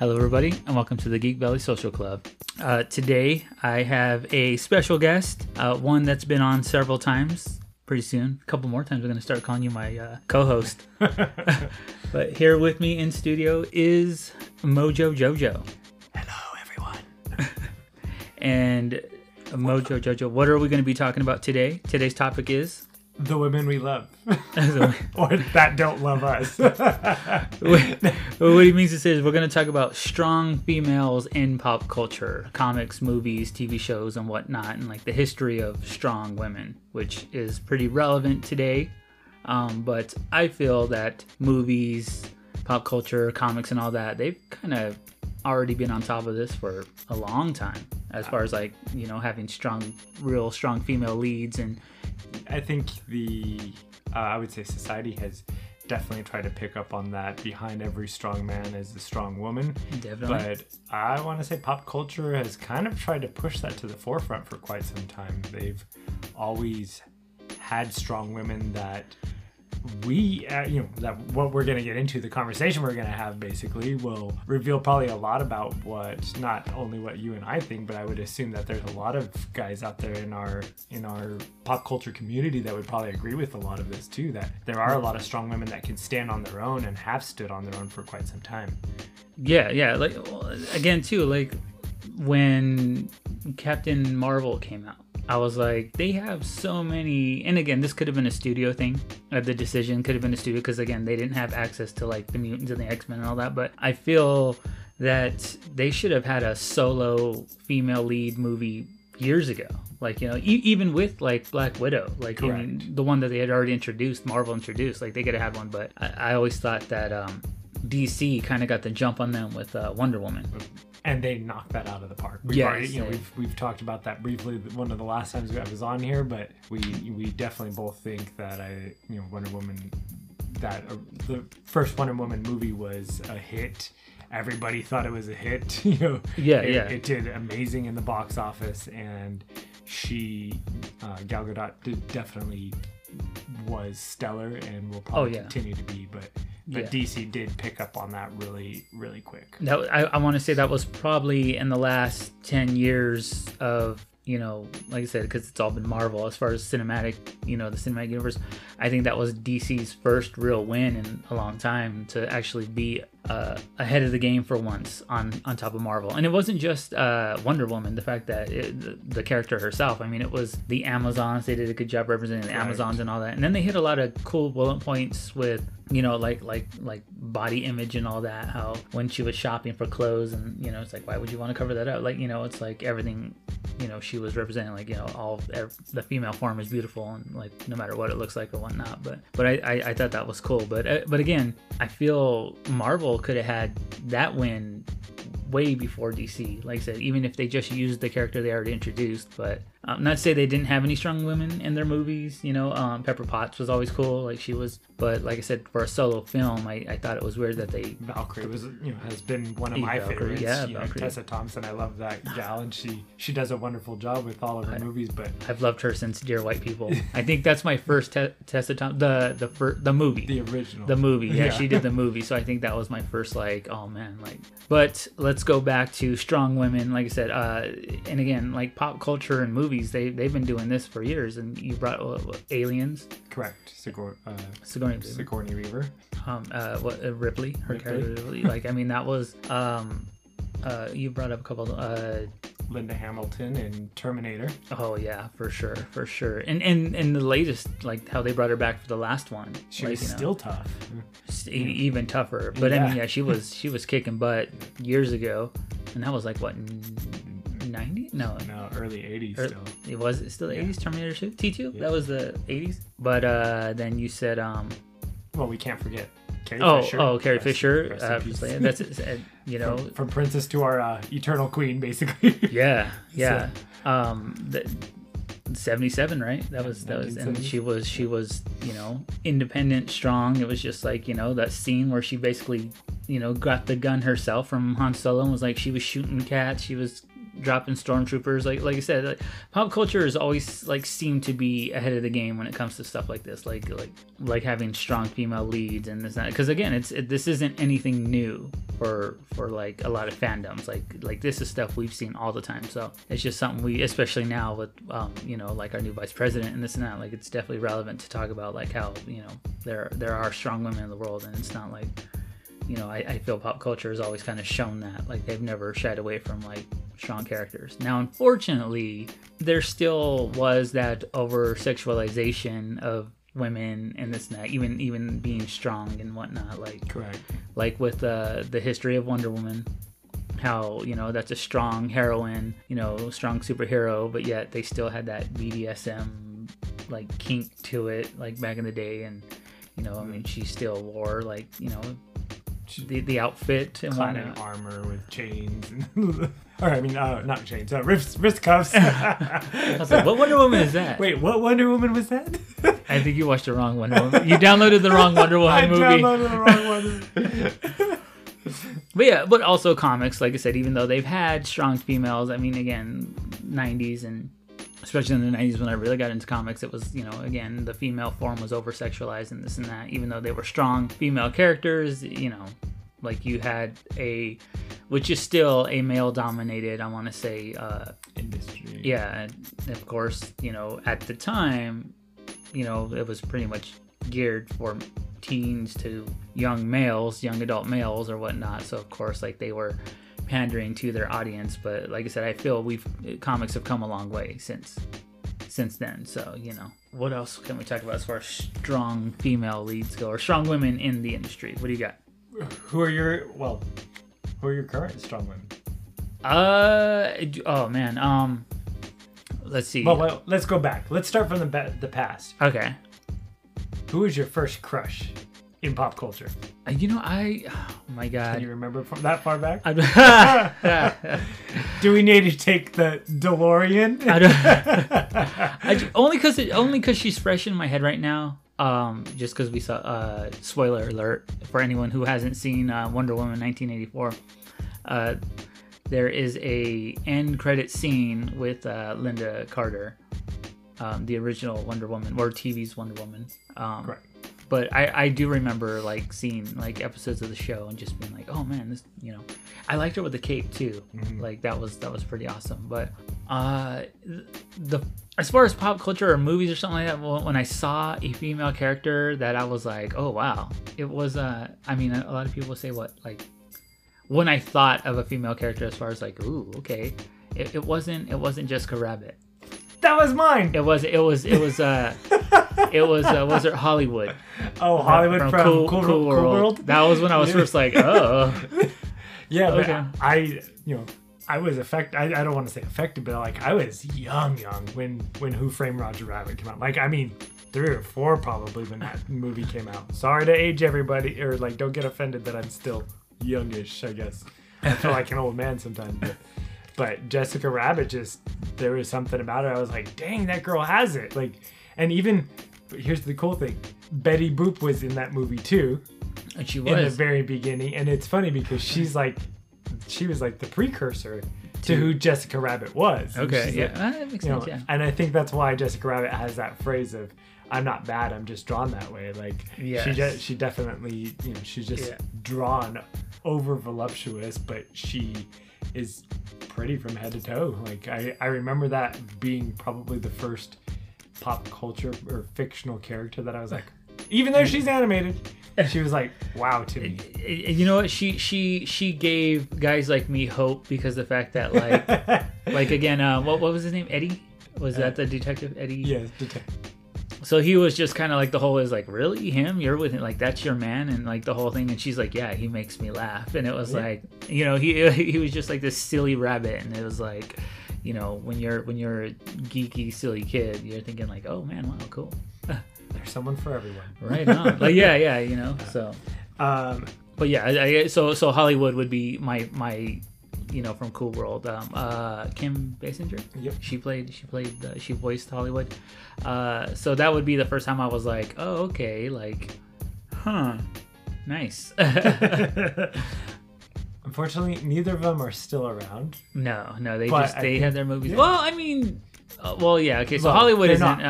Hello, everybody, and welcome to the Geek Belly Social Club. Uh, today, I have a special guest, uh, one that's been on several times. Pretty soon, a couple more times, we're going to start calling you my uh, co-host. but here with me in studio is Mojo Jojo. Hello, everyone. And Mojo Jojo, what are we going to be talking about today? Today's topic is The women we love, or that don't love us. what he means to say is we're going to talk about strong females in pop culture, comics, movies, TV shows, and whatnot, and like the history of strong women, which is pretty relevant today. Um, but I feel that movies, pop culture, comics, and all that, they've kind of already been on top of this for a long time as far as like, you know, having strong, real strong female leads and I think the, uh, I would say society has definitely tried to pick up on that. Behind every strong man is a strong woman. definitely. But I want to say pop culture has kind of tried to push that to the forefront for quite some time. They've always had strong women that we, uh, you know, that what we're going to get into, the conversation we're going to have basically will reveal probably a lot about what, not only what you and I think, but I would assume that there's a lot of guys out there in our, in our pop culture community that would probably agree with a lot of this too, that there are a lot of strong women that can stand on their own and have stood on their own for quite some time. Yeah, yeah. Like again, too. Like when Captain Marvel came out, I was like, they have so many. And again, this could have been a studio thing. Uh, the decision could have been a studio because again, they didn't have access to like the mutants and the X Men and all that. But I feel that they should have had a solo female lead movie years ago. Like you know, e- even with like Black Widow, like I mean, the one that they had already introduced, Marvel introduced, like they could have had one. But I, I always thought that um, DC kind of got the jump on them with uh, Wonder Woman. And they knocked that out of the park. We've Yes, already, you know, we've we've talked about that briefly one of the last times I was on here, but we we definitely both think that I you know Wonder Woman that uh, the first Wonder Woman movie was a hit. Everybody thought it was a hit. You know, Yeah, it, yeah. It did amazing in the box office, and she uh, Gal Gadot did definitely was stellar and will oh, probably Oh, yeah. continue to be. But but Yeah. DC did pick up on that really really quick. That I, I want to say that was probably in the last ten years of you know, like I said, because it's all been Marvel as far as cinematic, you know, the cinematic universe. I think that was DC's first real win in a long time to actually be uh, ahead of the game for once on on top of Marvel. And it wasn't just uh, Wonder Woman, the fact that it, the, the character herself. I mean, it was the Amazons. They did a good job representing the Right. Amazons and all that. And then they hit a lot of cool bullet points with you know like like like body image and all that how when she was shopping for clothes and you know it's like why would you want to cover that up like you know it's like everything you know she was representing like you know all the female form is beautiful and like no matter what it looks like or whatnot but but i i, I thought that was cool but uh, but again i feel marvel could have had that win way before DC. Like I said, even if they just used the character they already introduced, but um, not to say they didn't have any strong women in their movies. You know, um, Pepper Potts was always cool, like she was. But like I said, for a solo film, I, I thought it was weird that they. Valkyrie was, you know, has been one of my Valkyrie, favorites. yeah, you know, Tessa Thompson, I love that gal, and she she does a wonderful job with all of her movies. But I've loved her since Dear White People. I think that's my first te- Tessa Tom the the fir- the movie. the original, the movie yeah, Yeah. she did the movie so i think that was my first like oh man like but let's go back to strong women like i said uh and again like pop culture and movies they they've been doing this for years and you brought uh, what, aliens correct, Sigour, uh, sigourney Sigourney Weaver. um uh what uh, ripley her Ripley. character ripley like i mean that was um uh you brought up a couple uh Linda Hamilton in Terminator. oh yeah for sure for sure and and and the latest like how they brought her back for the last one She like, was you know. still tough. even tougher. But I mean, yeah, she was she was kicking butt years ago, and that was like what ninety? No, No, early '80s or- still. it was it still the Yeah. eighties. Terminator Two, T two. Yeah. That was the eighties. But uh, then you said um Well, we can't forget Carrie oh Fisher. oh Carrie Rest- Fisher. rest Uh, that's uh, you know from, from princess to our uh, eternal queen, basically. yeah yeah um the, 77 right that was that was and she was she was you know independent strong it was just like you know that scene where she basically you know got the gun herself from Han Solo and was like she was shooting cats she was dropping stormtroopers. Like like I said, like, pop culture has always like seemed to be ahead of the game when it comes to stuff like this. Like like like having strong female leads and this because again, it's it, this isn't anything new for for like a lot of fandoms. Like like this is stuff we've seen all the time. So it's just something we, especially now with um, you know like our new vice president and this and that. Like it's definitely relevant to talk about like how you know there there are strong women in the world and it's not like you know, I, I feel pop culture has always kind of shown that. Like they've never shied away from like strong characters. Now, unfortunately, there still was that over sexualization of women and this and that, even even being strong and whatnot. Like Correct. like with uh, the history of Wonder Woman, how you know that's a strong heroine, you know, strong superhero, but yet they still had that BDSM like kink to it, like back in the day, and you know, I mean, she still wore like you know the, the outfit and Clad in whatnot. armor with chains, and, or I mean, uh, not chains, uh, wrist, wrist cuffs. I was like, what Wonder Woman is that? Wait, what Wonder Woman was that? I think you watched the wrong Wonder Woman. You downloaded the wrong Wonder I Woman movie. downloaded the wrong one. But yeah, but also comics, like I said, even though they've had strong females, I mean, again, 90s and especially in the 90s when I really got into comics, it was, you know, again, the female form was over sexualized and this and that, even though they were strong female characters, you know, like you had a, which is still a male dominated, I want to say, uh, Industry. yeah, and of course, you know, at the time, you know, it was pretty much geared for teens to young males, young adult males or whatnot. So of course, like they were pandering to their audience. But like I said, I feel we've comics have come a long way since since then. So you know, what else can we talk about as far as strong female leads go or strong women in the industry? What do you got? Who are your well? Who are your current strong women? Uh, oh man, um, let's see. Well, well, let's go back. Let's start from the the past. okay. Who was your first crush in pop culture? Uh, You know, I oh my god. Can you remember from that far back? I, Do we need to take the DeLorean? I don't, I only because only because she's fresh in my head right now. Um, just because we saw. Uh, spoiler alert for anyone who hasn't seen uh, Wonder Woman 1984. Uh, there is a end credit scene with uh, Lynda Carter, um, the original Wonder Woman or TV's Wonder Woman. Um, Correct. But I, I do remember like seeing like episodes of the show and just being like oh man this you know. I liked her with the cape too. Like that was that was pretty awesome. But uh the as far as pop culture or movies or something like that well, when i saw a female character that i was like oh wow. It was uh i mean a lot of people say what like when i thought of a female character as far as like ooh okay. It, it wasn't it wasn't jessica rabbit that was mine. it was it was it was uh it was uh, was it hollywood Oh, Hollywood from, cool, cool, cool, Cool world. World. That was when I was first like, oh, Yeah, but I, you know, I was affected. I, I don't want to say affected, but like I was young, young when when Who Framed Roger Rabbit came out. Like I mean, three or four probably when that movie came out. Sorry to age everybody, or like don't get offended that I'm still youngish. I guess I feel like an old man sometimes. But, but Jessica Rabbit just there was something about her. I was like, dang, that girl has it. Like, and even but here's the cool thing: Betty Boop was in that movie too and she was in the very beginning, and it's funny because she's like, she was like the precursor to who Jessica Rabbit was. Okay, yeah, like, that makes you know, sense. Yeah, and I think that's why Jessica Rabbit has that phrase of, "I'm not bad, I'm just drawn that way." Like, she Yes. just, she definitely, you know, she's just Yeah. drawn over voluptuous, but she is pretty from head to toe. Like, I, I remember that being probably the first pop culture or fictional character that I was like, even though she's animated, And she was like, wow to me. You know what? She she she gave guys like me hope because the fact that like like again, uh, what what was his name? Eddie. Was that the detective Eddie? Yes, detect- So he was just kind of like the whole is like really? Him? You're with him? Like that's your man? And like the whole thing. And she's like yeah he makes me laugh. And it was Yeah. like you know he he was just like this silly rabbit. And it was like you know when you're when you're a geeky silly kid you're thinking like oh man wow cool. There's someone for everyone. right on. Like yeah yeah you know so. Um, but yeah I, I, so so Hollywood would be my my you know from Cool World um uh Kim Basinger Yep. she played she played uh, she voiced Hollywood uh so that would be the first time I was like oh okay like huh nice unfortunately, neither of them are still around. No, no, they But just I they think- had their movies. yeah. Well, I mean, uh, well, yeah, okay. So Well, Hollywood isn't.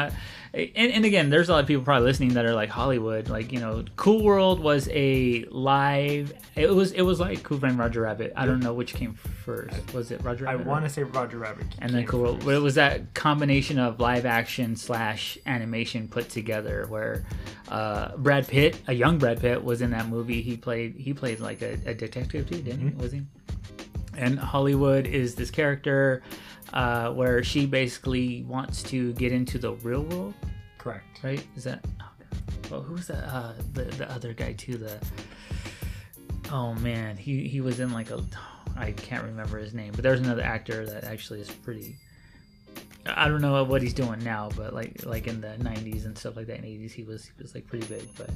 And, and again, there's a lot of people probably listening that are like Hollywood, like you know, Cool World was a live. It was it was like Cool Frame Roger Rabbit. I don't know which came first. Was it Roger I Rabbit? or- want to say Roger Rabbit. and then Cool World. But it was that combination of live action slash animation put together, where uh, Brad Pitt, a young Brad Pitt, was in that movie. He played he played like a, a detective too, didn't Mm-hmm. he? Was he? And Hollywood is this character uh, where she basically wants to get into the real world, Correct. right? Is that? Oh, well, who's that? Uh, the the other guy too. The oh man, he he was in like a I can't remember his name, but there's another actor that actually is pretty. I don't know what he's doing now, but like like in the '90s and stuff like that, in '80s he was he was like pretty big, but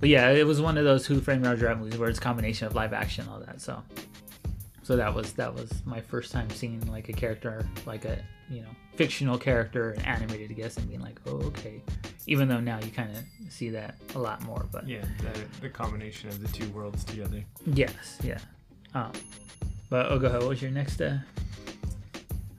but yeah, it was one of those Who Framed Roger Rabbit movies where it's a combination of live action and all that. So so that was that was my first time seeing like a character like a you know fictional character and animated, I guess, and being like, oh okay. Even though now you kind of see that a lot more, but Yeah, the, the combination of the two worlds together. yes, yeah. Um, but oh, go. What was your next? Uh,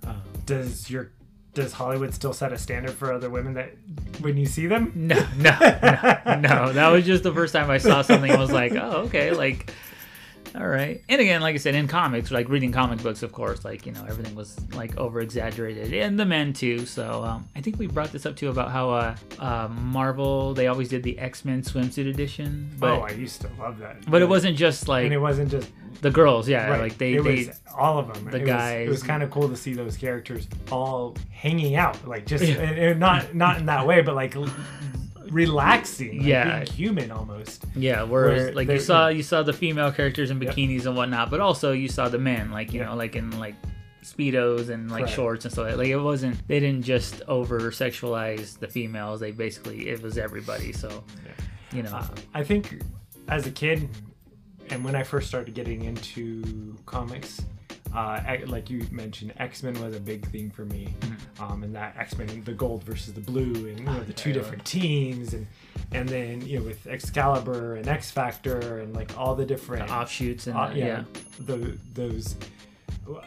Um, does your does Hollywood still set a standard for other women that when you see them? No, no, no, no. That was just the first time I saw something. I was like, oh, okay, like, all right. And again, like I said, in comics, like reading comic books, of course, like you know, everything was like over exaggerated, and the men too. So um, I think we brought this up too about how uh, uh, Marvel they always did the X Men swimsuit edition, but oh, I used to love that. but it wasn't just like and it wasn't just the girls, yeah, right, like they it they was all of them. the it Was, it was kind of cool to see those characters all hanging out, like just Yeah. and, and not not in that way, but like relaxing, like Yeah. being human almost. Yeah, whereas Where like you saw you saw the female characters in Yep. bikinis and whatnot, but also you saw the men like you Yeah. know like in like speedos and like Correct. shorts and stuff. Like it wasn't they didn't just over sexualize the females. They basically it was everybody. So you know Uh, I think as a kid, and when I first started getting into comics, uh, like you mentioned, X Men was a big thing for me. Um, and that X Men, the gold versus the blue, and you know, the two different teams, and and then you know with Excalibur and X Factor, and like all the different offshoots and uh, uh, yeah, yeah. the, those.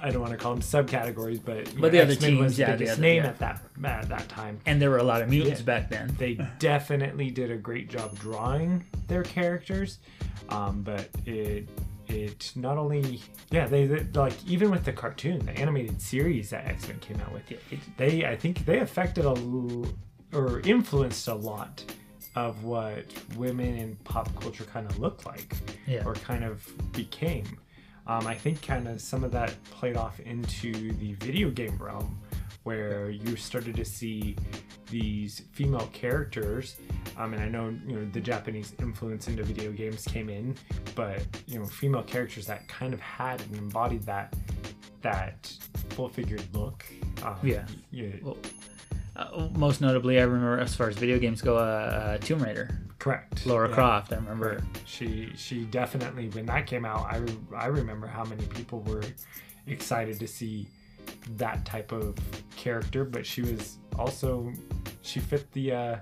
I don't want to call them subcategories, but But the X-Men teams, was the yeah, the biggest other- name yeah. at that at that time And there were a lot of mutants Yeah. back then. they definitely did a great job drawing their characters um, but it it not only yeah they, they like even with the cartoon the animated series that x-men came out with It- it- they i think they affected a l- or influenced a lot of what women in pop culture kind of looked like Yeah. or kind of became um, i think kind of some of that played off into the video game realm where you started to see these female characters um, and i know you know the japanese influence into video games came in but you know female characters that kind of had and embodied that that full figured look um, Yeah. you- Well, uh, most notably, I remember as far as video games go, uh, uh, Tomb Raider, correct Laura Yeah. Croft. I remember. she she definitely when that came out I, re- I remember how many people were excited to see that type of character but she was also she fit the uh,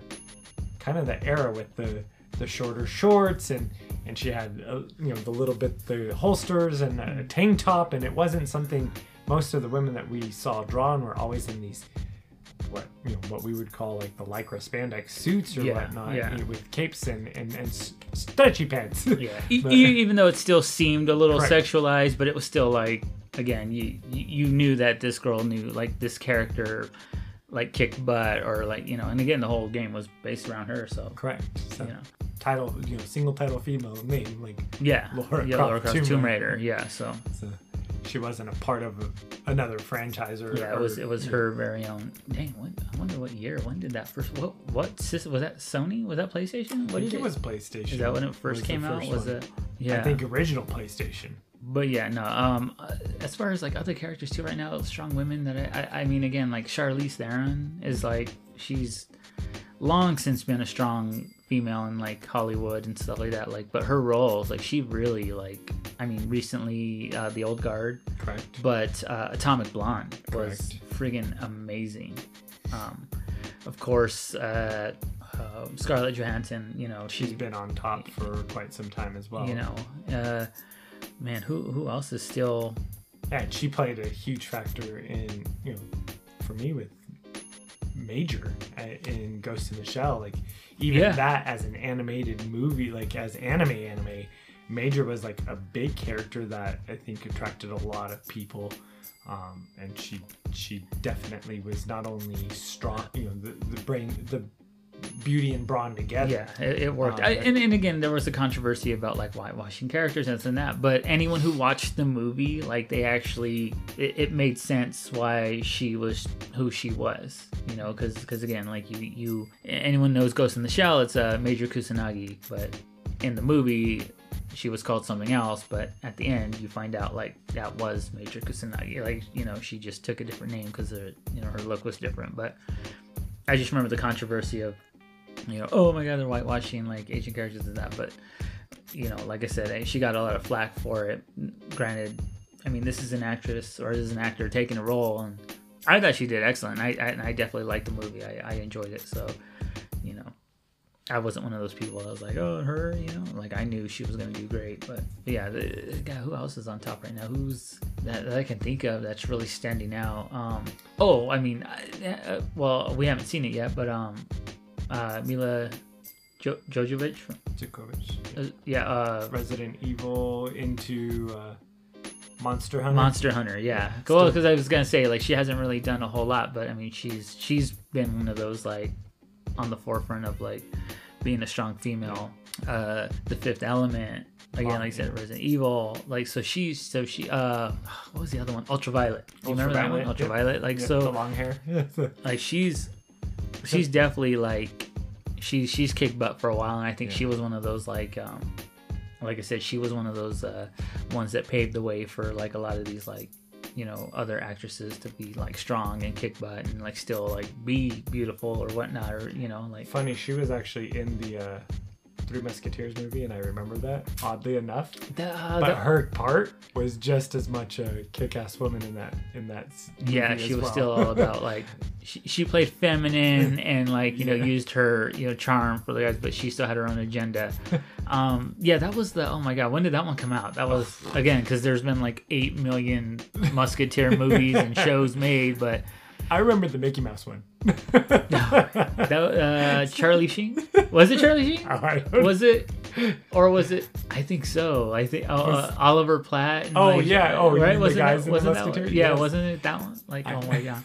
kind of the era with the the shorter shorts and and she had uh, you know the little bit the holsters and a tank top and it wasn't something most of the women that we saw drawn were always in these what you know what we would call like the lycra spandex suits or Yeah, whatnot yeah. you know, with capes and and, and stretchy pants Yeah. But- even though it still seemed a little Correct. sexualized, but it was still like again, you you knew that this girl knew like this character like kicked butt or like you know, and again the whole game was based around her. So correct so you know, title you know single title female name like yeah, Laura yeah, Croft, Laura Croft Tomb Tomb, Raider. Raider. Yeah, so so she wasn't a part of a, another franchise or yeah, it was or- it was her very own. Dang, what, I wonder what year? When did that first? What what system was that? Sony? Was that PlayStation? I What think did it was PlayStation. Is that when it first came out? first Was one. it? Yeah. I think original PlayStation. But yeah, no. Um, as far as like other characters too, right now, strong women that I, I, I mean, again, like Charlize Theron is like she's long since been a strong female in like Hollywood and stuff like that. Like, but her roles, like she really like, I mean, recently uh, the Old Guard, Correct. but uh, Atomic Blonde was Correct. friggin' amazing. Um, of course, uh, uh, Scarlett Johansson, you know, She's she's been on top for quite some time as well. you know uh, man, who who else is still? And she played a huge factor in you know, for me with Major uh, in Ghost in the Shell. Like even Yeah. that as an animated movie, like as anime anime, Major was like a big character that I think attracted a lot of people. Um, and she she definitely was not only strong, you know, the, the brain, the beauty and brawn together. Yeah, it, it worked. Uh, I, and, and again, there was a controversy about like whitewashing characters and this and that. But anyone who watched the movie, like they actually, it, it made sense why she was who she was. You know, because again, like you you anyone knows Ghost in the Shell, it's a uh, Major Kusanagi, but in the movie. She was called something else, but at the end you find out like that was Major Kusanagi. Like you know, she just took a different name because you know her look was different. But I just remember the controversy of you know, oh my god, they're whitewashing like Asian characters and that. But you know, like I said, eh, she got a lot of flack for it. Granted, I mean, this is an actress or this is an actor taking a role, and I thought she did excellent. I I, I definitely liked the movie. I, I enjoyed it. So, you know, I wasn't one of those people that was like, oh, her, you know, like I knew she was gonna do great. But, but yeah, the, God, who else is on top right now? Who's that, that I can think of that's really standing out? Um, oh, I mean, I, uh, well, we haven't seen it yet, but um, uh, Mila jo- Jojovic, Jovovich. uh, yeah, uh, Resident Evil into uh, Monster Hunter. Monster Hunter, yeah. Still- Well, because I was gonna say like she hasn't really done a whole lot, but I mean she's she's been one of those like on the forefront of like being a strong female. Uh, the Fifth Element, again, like I said, Resident Evil. Like so she's so she uh, what was the other one? Ultraviolet. Do you remember that one? Ultraviolet, Ultraviolet. yep. Like Yeah, so, the long hair. like she's she's definitely like she she's kicked butt for a while and i think Yeah. she was one of those like um like i said she was one of those uh ones that paved the way for like a lot of these like you know other actresses to be like strong and kick butt and like still like be beautiful or whatnot or you know like Funny, she was actually in the uh, Three Musketeers movie, and I remember that. Oddly enough, the, uh, but the- her part was just as much a kick-ass woman in that in that. yeah she as was well. still all about like she, she played feminine and like you know Yeah. used her you know charm for the guys but she still had her own agenda um yeah that was the oh my god when did that one come out that was again because there's been like 8 million musketeer movies and shows made but I remember the Mickey Mouse one. that uh charlie sheen? Was it charlie sheen? Was it? Or was it? I think so. I think uh, uh, oliver platt and, Oh, like, yeah. Oh, right? wasn't that, wasn't that one? Yeah Yes. wasn't it that one? Like oh my god.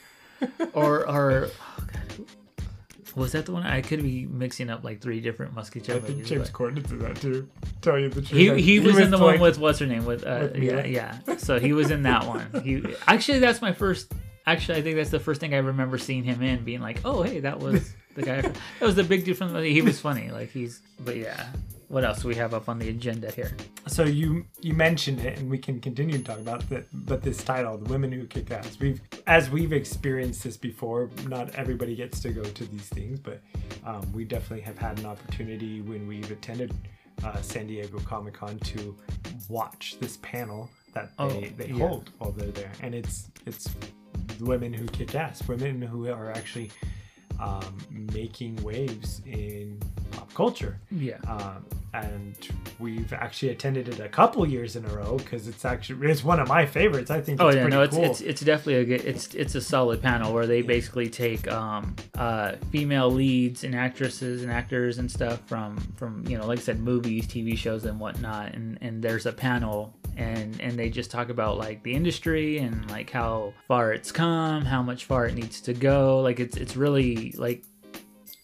Or or oh god. Was that the one? I could be mixing up like three different musketeer I think James but- Corden's in that too. Tell you the truth. he, I- he, was in the one with what's her name? With, uh, With yeah yeah. So he was in that one. He actually that's my first actually i think that's the first thing i remember seeing him in being like oh hey that was the guy from, that was the big dude from the movie he was funny like he's but yeah what else do we have up on the agenda here So you you mentioned it, and we can continue to talk about that. But this title, "The Women Who Kick Ass," we've as we've experienced this before. Not everybody gets to go to these things, but um, we definitely have had an opportunity when we've attended uh, San Diego Comic Con to watch this panel that they, Oh, they yeah. hold while they're there, and it's it's women who kick ass, women who are actually um, making waves in pop culture yeah um, and we've actually attended it a couple years in a row because it's actually it's one of my favorites. I think. Oh it's yeah, no, it's cool. it's it's definitely a good. It's it's a solid panel where they basically take um uh female leads and actresses and actors and stuff from from you know like I said movies, TV shows and whatnot, and and there's a panel and and they just talk about like the industry and like how far it's come, how much far it needs to go. Like it's it's really like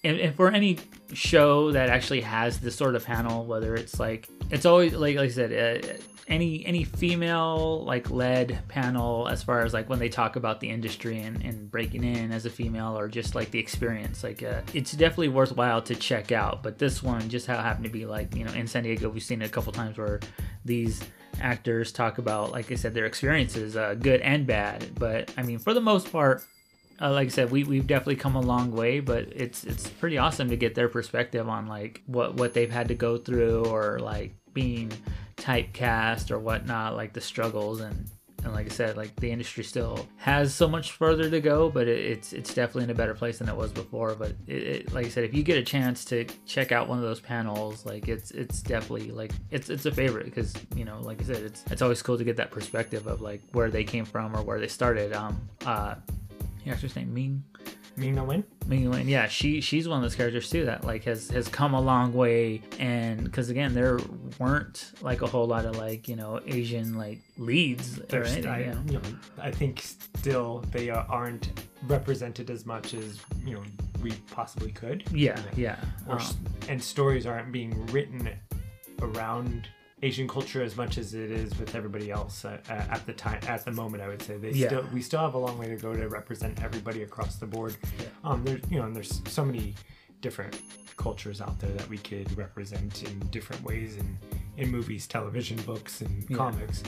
and, and for any show that actually has this sort of panel, whether it's like it's always like like I said, uh, any any female like led panel as far as like when they talk about the industry and, and breaking in as a female or just like the experience, like uh, it's definitely worthwhile to check out. But this one just how happened to be like you know in San Diego, we've seen it a couple times where these actors talk about like I said their experiences, uh, good and bad. But I mean for the most part uh, like I said, we we've definitely come a long way, but it's it's pretty awesome to get their perspective on like what what they've had to go through or like being typecast or whatnot, like the struggles and and like I said, like the industry still has so much further to go, but it, it's it's definitely in a better place than it was before. But it, it, like I said, if you get a chance to check out one of those panels, like it's it's definitely like it's it's a favorite because you know, like I said, it's it's always cool to get that perspective of like where they came from or where they started. Um, uh, the actor's name Ming Ming Na Wen. Ming Wen, yeah, she she's one of those characters too that like has has come a long way, and because again there weren't like a whole lot of like you know Asian like leads or anything. I, you know. you know, I think still they aren't represented as much as you know we possibly could. Yeah, yeah. Or, Um, and stories aren't being written around Asian culture as much as it is with everybody else uh, uh, at the time at the moment. I would say they Yeah. still we still have a long way to go to represent everybody across the board. Um, there's you know and there's so many different cultures out there that we could represent in different ways in in movies, television, books, and Yeah. comics.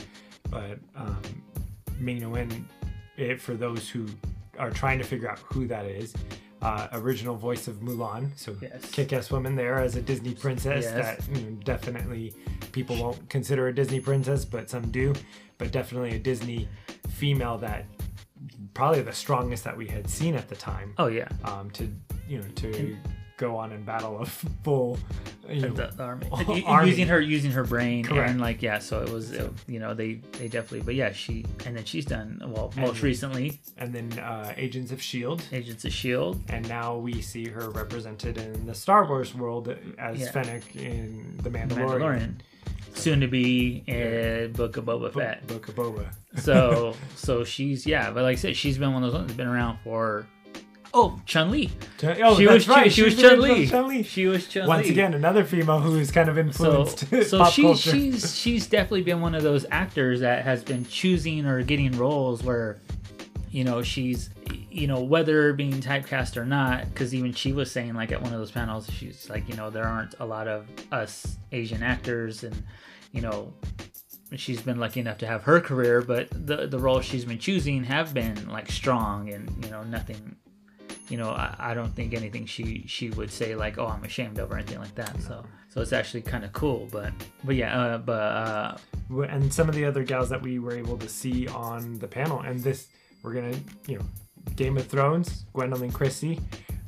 But um, Ming Na Wen, it, for those who are trying to figure out who that is, uh, original voice of Mulan, so Yes. kick-ass woman there as a Disney princess Yes. that you know, definitely people won't consider a Disney princess, but some do. But definitely a Disney female that probably the strongest that we had seen at the time. Oh yeah, Um, to you know to go on and battle a full you know the, army. Army. using her using her brain Correct. and like yeah, so it was it- you know they they definitely but yeah she and then she's done well most recently and then uh, Agents of Shield. Agents of Shield. and now we see her represented in the Star Wars world as Yeah. Fennec in The Mandalorian. Mandalorian. Soon to be in Book of Boba Fett. Book of Boba. So so she's yeah, but like I said, she's been one of those ones that's been around for oh Chun Li. Oh, she that's was right. she was the Chun Li. Chun-Li. She was Chun Li. Once again, another female who's kind of so influenced so pop she, culture. she's she's definitely been one of those actors that has been choosing or getting roles where you know she's you know whether being typecast or not because even she was saying like at one of those panels she's like you know there aren't a lot of us asian actors and you know she's been lucky enough to have her career but the the roles she's been choosing have been like strong and you know nothing you know I, I don't think anything she she would say like oh i'm ashamed of or anything like that so so it's actually kind of cool but but yeah uh, but uh and some of the other gals that we were able to see on the panel. And this, we're gonna, you know, Game of Thrones, Gwendoline Christie.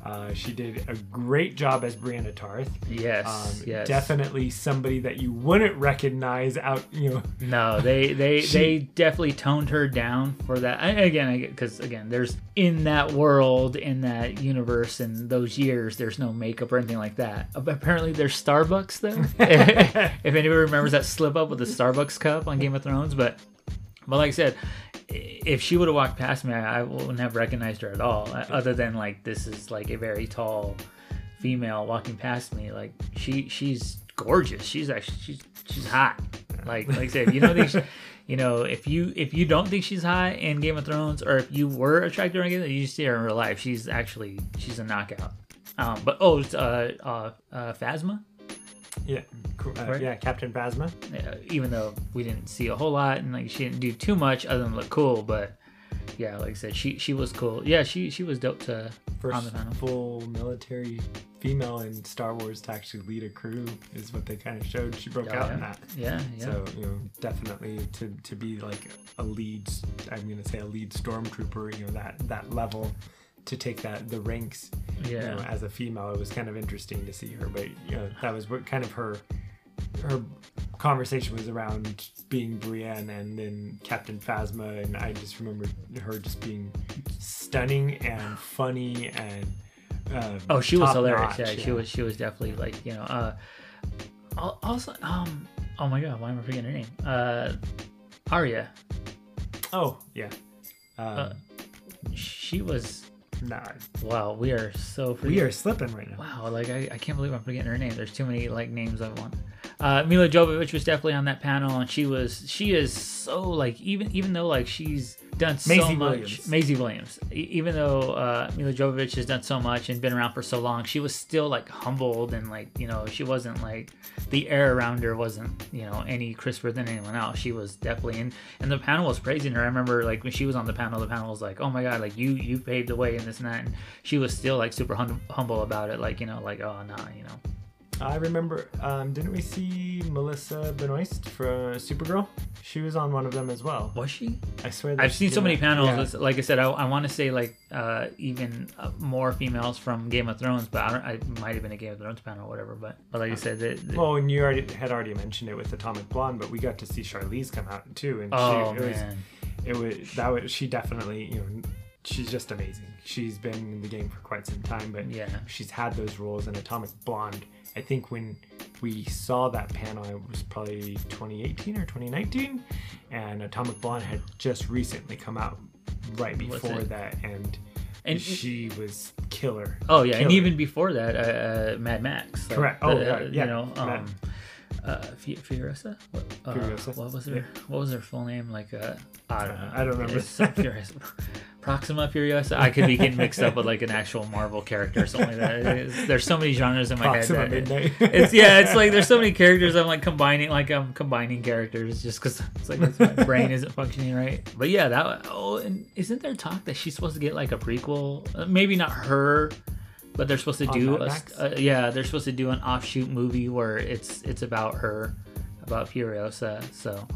Uh, she did a great job as Brianna Tarth. yes Um, yes Definitely somebody that you wouldn't recognize out, you know. No, they they She- they definitely toned her down for that. And again, because again, there's in that world, in that universe, in those years, there's no makeup or anything like that. Apparently, there's Starbucks though. if anybody remembers that slip up with the Starbucks cup on Game of Thrones, but but like I said, if she would have walked past me, I, I wouldn't have recognized her at all. Other than like this is like a very tall female walking past me. Like she she's gorgeous. She's actually she's she's hot. Like like I said, if you don't think she, you know if you if you don't think she's hot in Game of Thrones, or if you were attracted to her in Game of Thrones, you see her in real life. She's actually she's a knockout. Um, but oh, it's uh, uh, uh, Phasma. Yeah, uh, Right. yeah, Captain Phasma. uh, even though we didn't see a whole lot and like she didn't do too much other than look cool but yeah like i said she she was cool yeah she she was dope to on the First panel full military female in Star Wars to actually lead a crew is what they kind of showed. She broke Oh, out yeah. in that. yeah yeah So you know, definitely to to be like a lead, I'm gonna say a lead stormtrooper. You know that that level to take that the ranks. You yeah know, as a female, it was kind of interesting to see her. But you know, that was what kind of her her conversation was around being Brienne and then Captain Phasma, and I just remember her just being stunning and funny and. Uh, oh she was hilarious notch, yeah, she was she was definitely like you know uh also um oh my god why am i forgetting her name uh Arya. Oh yeah. Um, Uh, she was wow we are so we are slipping right now. Wow, like I, I can't believe I'm forgetting her name. There's too many like names I want. Uh, Mila Jovovich was definitely on that panel, and she was she is so like even even though like she's done so Maisie much. Williams. Maisie Williams, E- even though uh, Mila Jovovich has done so much and been around for so long, she was still like humbled and like you know she wasn't like the air around her wasn't you know any crisper than anyone else. She was definitely and and the panel was praising her. I remember like when she was on the panel, the panel was like, oh my god, like you you paved the way in this and that, and she was still like super hum- humble about it, like you know like oh nah, you know. I remember, um, didn't we see Melissa Benoist for Supergirl? She was on one of them as well. Was she? I swear. that I've seen so many panels. Yeah. Like I said, I, I want to say like uh, even uh, more females from Game of Thrones, but I, don't, I might have been a Game of Thrones panel or whatever. But but like I said, the, the, Well, and you already had already mentioned it with Atomic Blonde, but we got to see Charlize come out too, and oh she, it was man, it was that was she definitely you know she's just amazing. She's been in the game for quite some time, but yeah. she's had those roles in Atomic Blonde. I think when we saw that panel, it was probably 2018 or 2019, and Atomic Blonde had just recently come out right before that, and, And- she was killer. Oh yeah, and even before that, uh, uh, Mad Max. like, Correct. Oh, the, right, yeah, You know, um, uh, Fu- Furiosa. What, uh, Furiosa, What was her? yeah. What was her full name? Like, uh, I don't know. I don't remember. It's Furiosa. Proxima Furiosa. I could be getting mixed up with like an actual Marvel character or something like that. It's- there's so many genres in my Proxima head. Midnight. it's yeah, it's like there's so many characters. I'm like combining, like I'm combining characters just because it's like it's- my brain isn't functioning right. But yeah, that. Oh, and isn't there talk that she's supposed to get like a prequel? Uh, maybe not her, but they're supposed to On do. Mad A, uh, yeah, they're supposed to do an offshoot movie where it's it's about her, about Furiosa. So.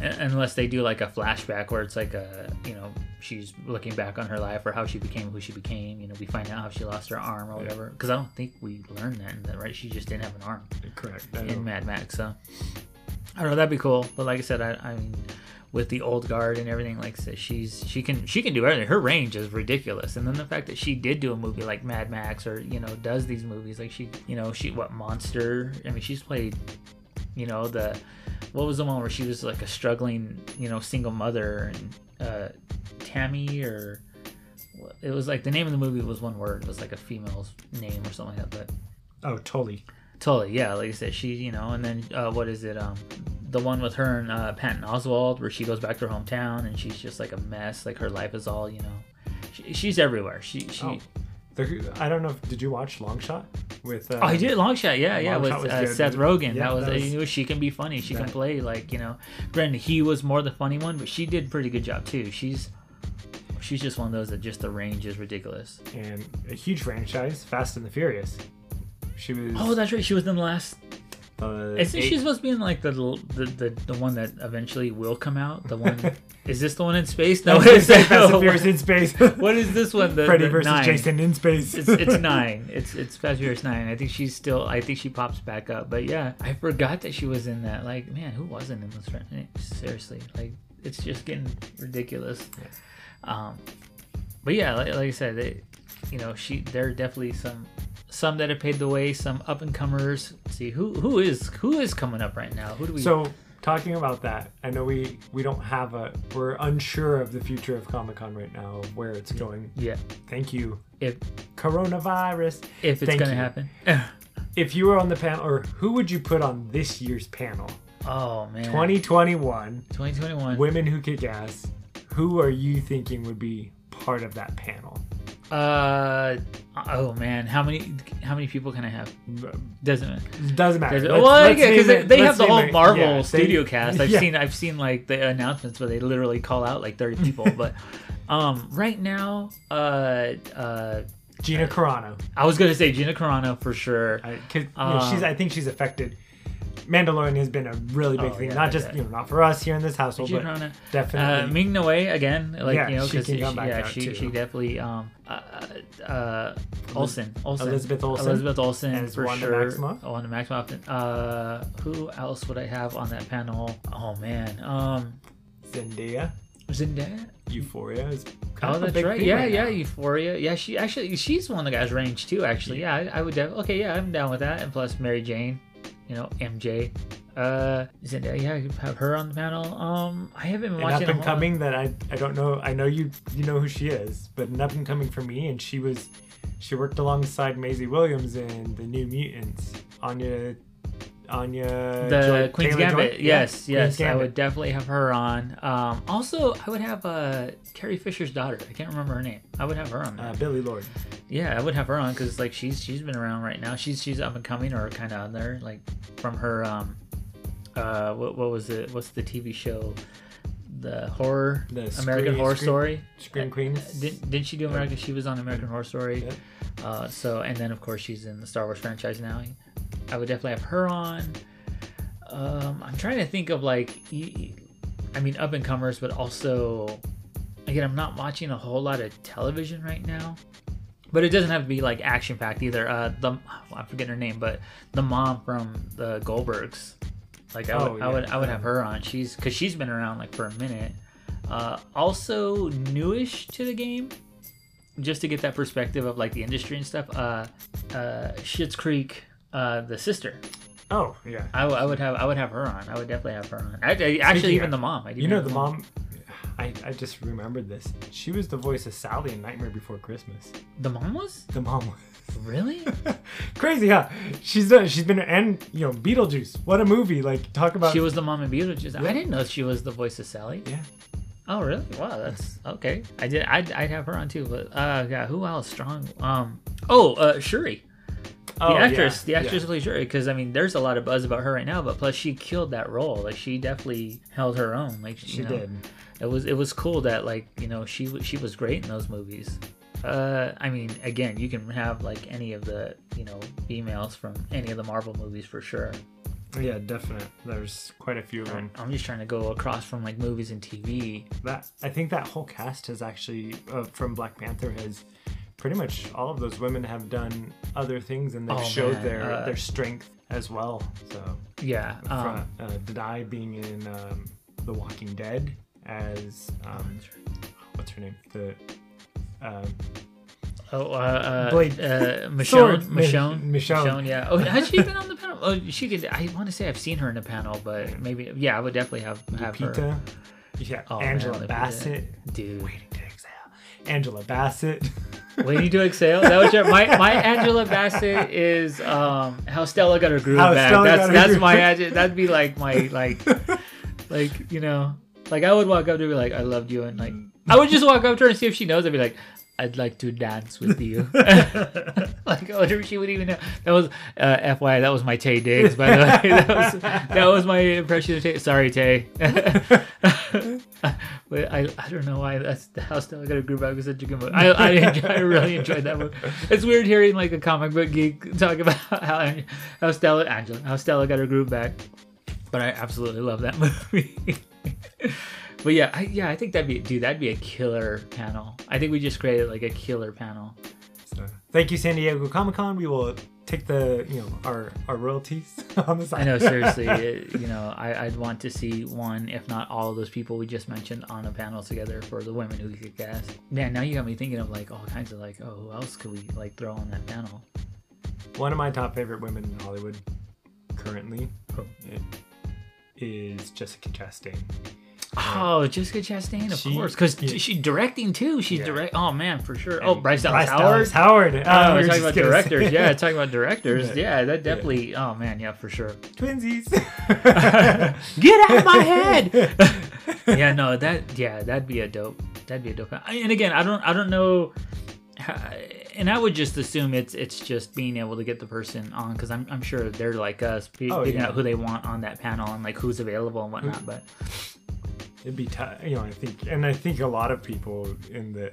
Un- Unless they do like a flashback where it's like a, you know, she's looking back on her life or how she became who she became. You know, we find out how she lost her arm or whatever. Because I don't think we learned that in that, right? She just didn't have an arm Correct. In. Mad Max. So I don't know. That'd be cool. But like I said, I, I mean, with the old guard and everything, like said, she's she can she can do everything. Her range is ridiculous. And then the fact that she did do a movie like Mad Max or you know does these movies like she you know she what monster? I mean, she's played you know the what was the one where she was like a struggling you know single mother and uh, Tammy or. It was like the name of the movie was one word. It was like a female's name or something like that. But Oh, totally. Totally, yeah. Like I said, she, you know, and then uh, what is it? Um, the one with her and uh, Patton Oswalt, where she goes back to her hometown and she's just like a mess. Like her life is all, you know, she, she's everywhere. She, she. Oh, the, I don't know. if Did you watch Long Shot with? Uh, Oh, I did long shot, yeah, yeah, Long with Shot uh. Seth Rogen. Yeah, that was, that was- you know, she can be funny. She can play like you know. Granted, he was more the funny one, but she did a pretty good job too. She's, she's just one of those that just the range is ridiculous. and a huge franchise, Fast and the Furious. She was. Oh, that's right. She was in the last uh, Isn't eight- she supposed to be in like the, the the the one that eventually will come out? The one is this the one in space? No, what is Fast and Furious in space. what is this one? The, Freddy the versus nine. Jason in space. It's it's nine. It's it's Fast and Furious nine. I think she's still. I think she pops back up. But yeah, I forgot that she was in that. Like man, who wasn't in this? Seriously, like it's just getting ridiculous. Um, but yeah, like, like I said, they, you know, she there are definitely some some that have paved the way, some up and comers. See who who is who is coming up right now. Who do we? So talking about that, I know we we don't have a we're unsure of the future of Comic Con right now, where it's going. yeah, Thank you, if coronavirus. if it's Thank gonna you. happen. If you were on the panel, or who would you put on this year's panel? oh man, 2021 2021. women who kick ass. Who are you thinking would be part of that panel? Uh oh man, how many how many people can I have? Doesn't? Doesn't matter. Does it- Let's- well, let's yeah, because they, they have the whole it- Marvel yeah, they- studio cast. I've yeah. seen I've seen like the announcements where they literally call out like thirty people. but um, right now, uh, uh, Gina Carano. I was gonna say Gina Carano for sure. I, 'cause, you know, Um, she's. I think she's affected. Mandalorian has been a really big Oh, thing, yeah, not just yeah. you know not for us here in this household, but Carano. Uh, definitely. Ming Na Wei again, like Yeah, you know, because can come back yeah, she too. she definitely um uh, uh Olsen Olsen Elizabeth Olsen Elizabeth Olsen as for Wanda sure. Maximoff. Oh, Wanda Maximoff. Uh, who else would I have on that panel? Oh man, um, Zendaya, Zendaya. Euphoria is. kind Oh, that's right. Yeah, right yeah, now. Euphoria. Yeah, she actually she's one of the guys range too. Actually, yeah, I, I would. Def- okay, yeah, I'm down with that. And plus Mary Jane, you know, MJ. Uh, Zendaya. Yeah, have her on the panel. Um, I haven't been An watching. up and coming that I I don't know. I know you you know who she is, but an up and coming for me, and she was she worked alongside Maisie Williams in the New Mutants. Anya Anya the Joy- Queen's Taylor-Joy? Gambit. Yeah, Yes, Queen's yes, I Gambit. would definitely have her on. Um, also, I would have uh, Carrie Fisher's daughter. I can't remember her name. I would have her on. There. Uh, Billie Lourd. yeah, I would have her on because like she's she's been around right now. She's she's up and coming or kind of on there like from her um uh what what was it? What's the TV show? The horror The American Horror Scream- Story. Scream Queens. Didn't, didn't she do American? She was on American Horror Story. Yeah. Uh, so and then of course she's in the Star Wars franchise now. I would definitely have her on. Um, I'm trying to think of like, I mean, up and comers, but also, again, I'm not watching a whole lot of television right now. But it doesn't have to be like action packed either. Uh, the I forget her name, but the mom from the Goldbergs, like I would, Oh, I would. I would have her on. She's because she's been around like for a minute. Uh, also newish to the game, just to get that perspective of like the industry and stuff. Uh, uh, Schitt's Creek, uh, the sister. Oh yeah. I, I would have, I would have her on. I would definitely have her on. I, I- actually, even of- the mom. I You know the mom. I, I just remembered this. She was the voice of Sally in Nightmare Before Christmas. The mom was The mom. was. really. Crazy, huh? She's done. She's been and you know Beetlejuice. What a movie! Like talk about. She was the mom in Beetlejuice. I didn't know she was the voice of Sally. Yeah. Oh, really? Wow, that's okay. I did. I'd, I'd have her on too. But uh, yeah, who else strong? Um. Oh, uh, Shuri, the Oh, actress, yeah, the actress yeah. plays Shuri. Because I mean, there's a lot of buzz about her right now. But plus, she killed that role. Like she definitely held her own. Like She know, did. It was it was cool that like you know she she was great in those movies. Uh, I mean, again, you can have like any of the you know females from any of the Marvel movies for sure. Yeah, definite. There's quite a few of them. I'm just trying to go across from like movies and TV. That I think that whole cast has actually uh, from Black Panther has pretty much all of those women have done other things and they've Oh, showed man, their uh, their strength as well. So Yeah. Um, uh, Danai being in um, The Walking Dead as um, what's her name? The um, Oh, uh, uh, Blade. uh, Michonne, Sword. Michonne, Michonne. yeah. Oh, has she been on the panel? Oh, she could. I want to say I've seen her in the panel, but maybe, yeah, I would definitely have have her. Yeah, Oh, Angela Lupita. Bassett. Dude, Waiting to exhale. Angela Bassett. waiting to exhale. That was your my my Angela Bassett is um how Stella got her groove How back. Stella That's that's my that'd be like my like like you know like I would walk up to her be like I loved you and like I would just walk up to her and see if she knows. I'd be like. I'd like to dance with you. like, I wonder if she would even know. That was, uh, FYI, that was my Taye Diggs, by the way. That was, that was my impression of Taye. Sorry, Taye. but I, I don't know why that's how Stella got a groove back was such a good movie. I, I, enjoy, I really enjoyed that movie. It's weird hearing like a comic book geek talk about how how Stella Angela how Stella got her groove back, but I absolutely love that movie. But yeah, I, yeah, I think that'd be dude, that'd be a killer panel. I think we just created like a killer panel. So, thank you, San Diego Comic Con. We will take the you know our our royalties on the side. I know, seriously, it, you know, I, I'd want to see one, if not all of those people we just mentioned on a panel together for the women who kick ass. Man, now you got me thinking of like all kinds of like, oh, who else could we like throw on that panel? One of my top favorite women in Hollywood currently is Jessica Chastain. Oh, Jessica Chastain, of She- course, because yeah. she's directing too. She's Yeah. direct. Oh man, for sure. Oh, Bryce Dallas Howard. Dallas Howard. Oh, Uh, we we're were talking just about gonna directors. Yeah, talking about directors. Yeah, that definitely. Oh man, yeah, for sure. Twinsies. Get out of my head. yeah, no, that yeah, that'd be a dope. That'd be a dope. I- And again, I don't, I don't know, how, and I would just assume it's it's just being able to get the person on because I'm I'm sure they're like us, Oh, figuring yeah. out who they want on that panel and like who's available and whatnot. But It'd be tough, you know. I think, and I think a lot of people in the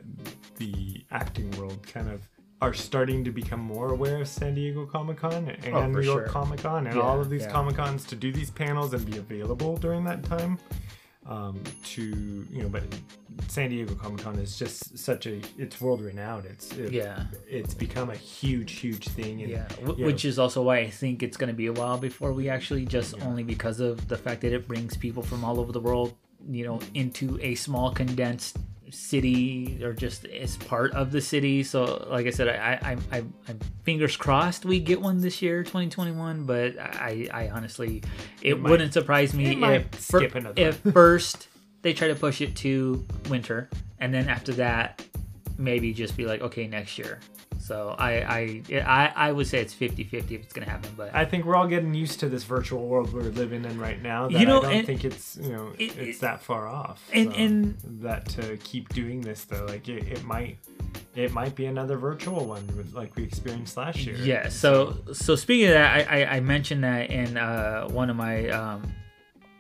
the acting world kind of are starting to become more aware of San Diego Comic Con and Oh, New York sure. Comic Con and Yeah, all of these yeah. Comic Cons to do these panels and be available during that time. Um, to you know, but San Diego Comic Con is just such a it's world renowned. It's it, yeah, it's become a huge, huge thing. And, yeah, w- which know, is also why I think it's going to be a while before we actually just Yeah. only because of the fact that it brings people from all over the world, you know, into a small condensed city or just as part of the city. So, like I said, I, I, I, I I'm fingers crossed we get one this year, 2021. But I, I honestly, it, It might- wouldn't surprise me if fir- if first they try to push it to winter, and then after that, maybe just be like, okay, next year. So I, I, I, I would say it's 50-50 if it's gonna happen, but I think we're all getting used to this virtual world we're living in right now. That You know, I don't think it's you know it- it's it- that far off. and- So and- that to keep doing this though, like it, it might it might be another virtual one like we experienced last year. Yeah. So so speaking of that, I I, I mentioned that in uh, one of my um,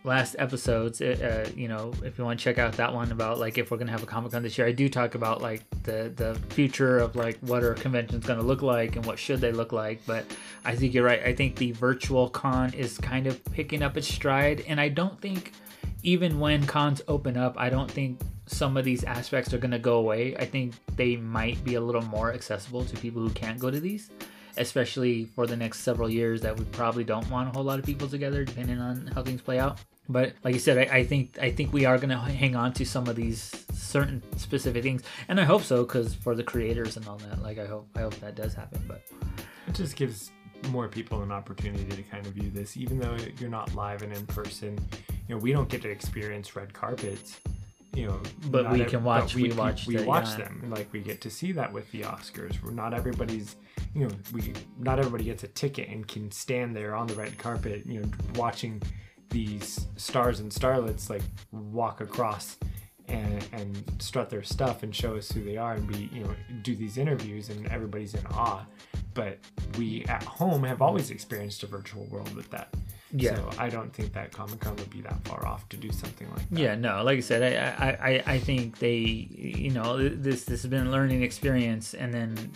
last episodes, uh, you know, if you want to check out that one about like if we're gonna have a Comic Con this year, I do talk about like the the future of like what our conventions gonna look like and what should they look like. But I think you're right. I think the virtual con is kind of picking up its stride, and I don't think even when cons open up, I don't think some of these aspects are gonna go away. I think they might be a little more accessible to people who can't go to these especially for the next several years that we probably don't want a whole lot of people together depending on how things play out but like you said I, I think i think we are going to hang on to some of these certain specific things. And i hope so because for the creators and all that like i hope i hope that does happen but it just gives more people an opportunity to kind of view this even though you're not live and in person. You know we don't get to experience red carpets you know but we can watch we, we watch we, we watch yeah. them like we get to see that with the oscars. We're not everybody's you know we not everybody gets a ticket and can stand there on the red carpet you know watching these stars and starlets like walk across and, and strut their stuff and show us who they are and be you know do these interviews and everybody's in awe but we at home have always experienced a virtual world with that yeah. So I don't think that Comic Con would be that far off to do something like that. Yeah, no. Like I said, I, I, I think they, you know, this this has been a learning experience, and then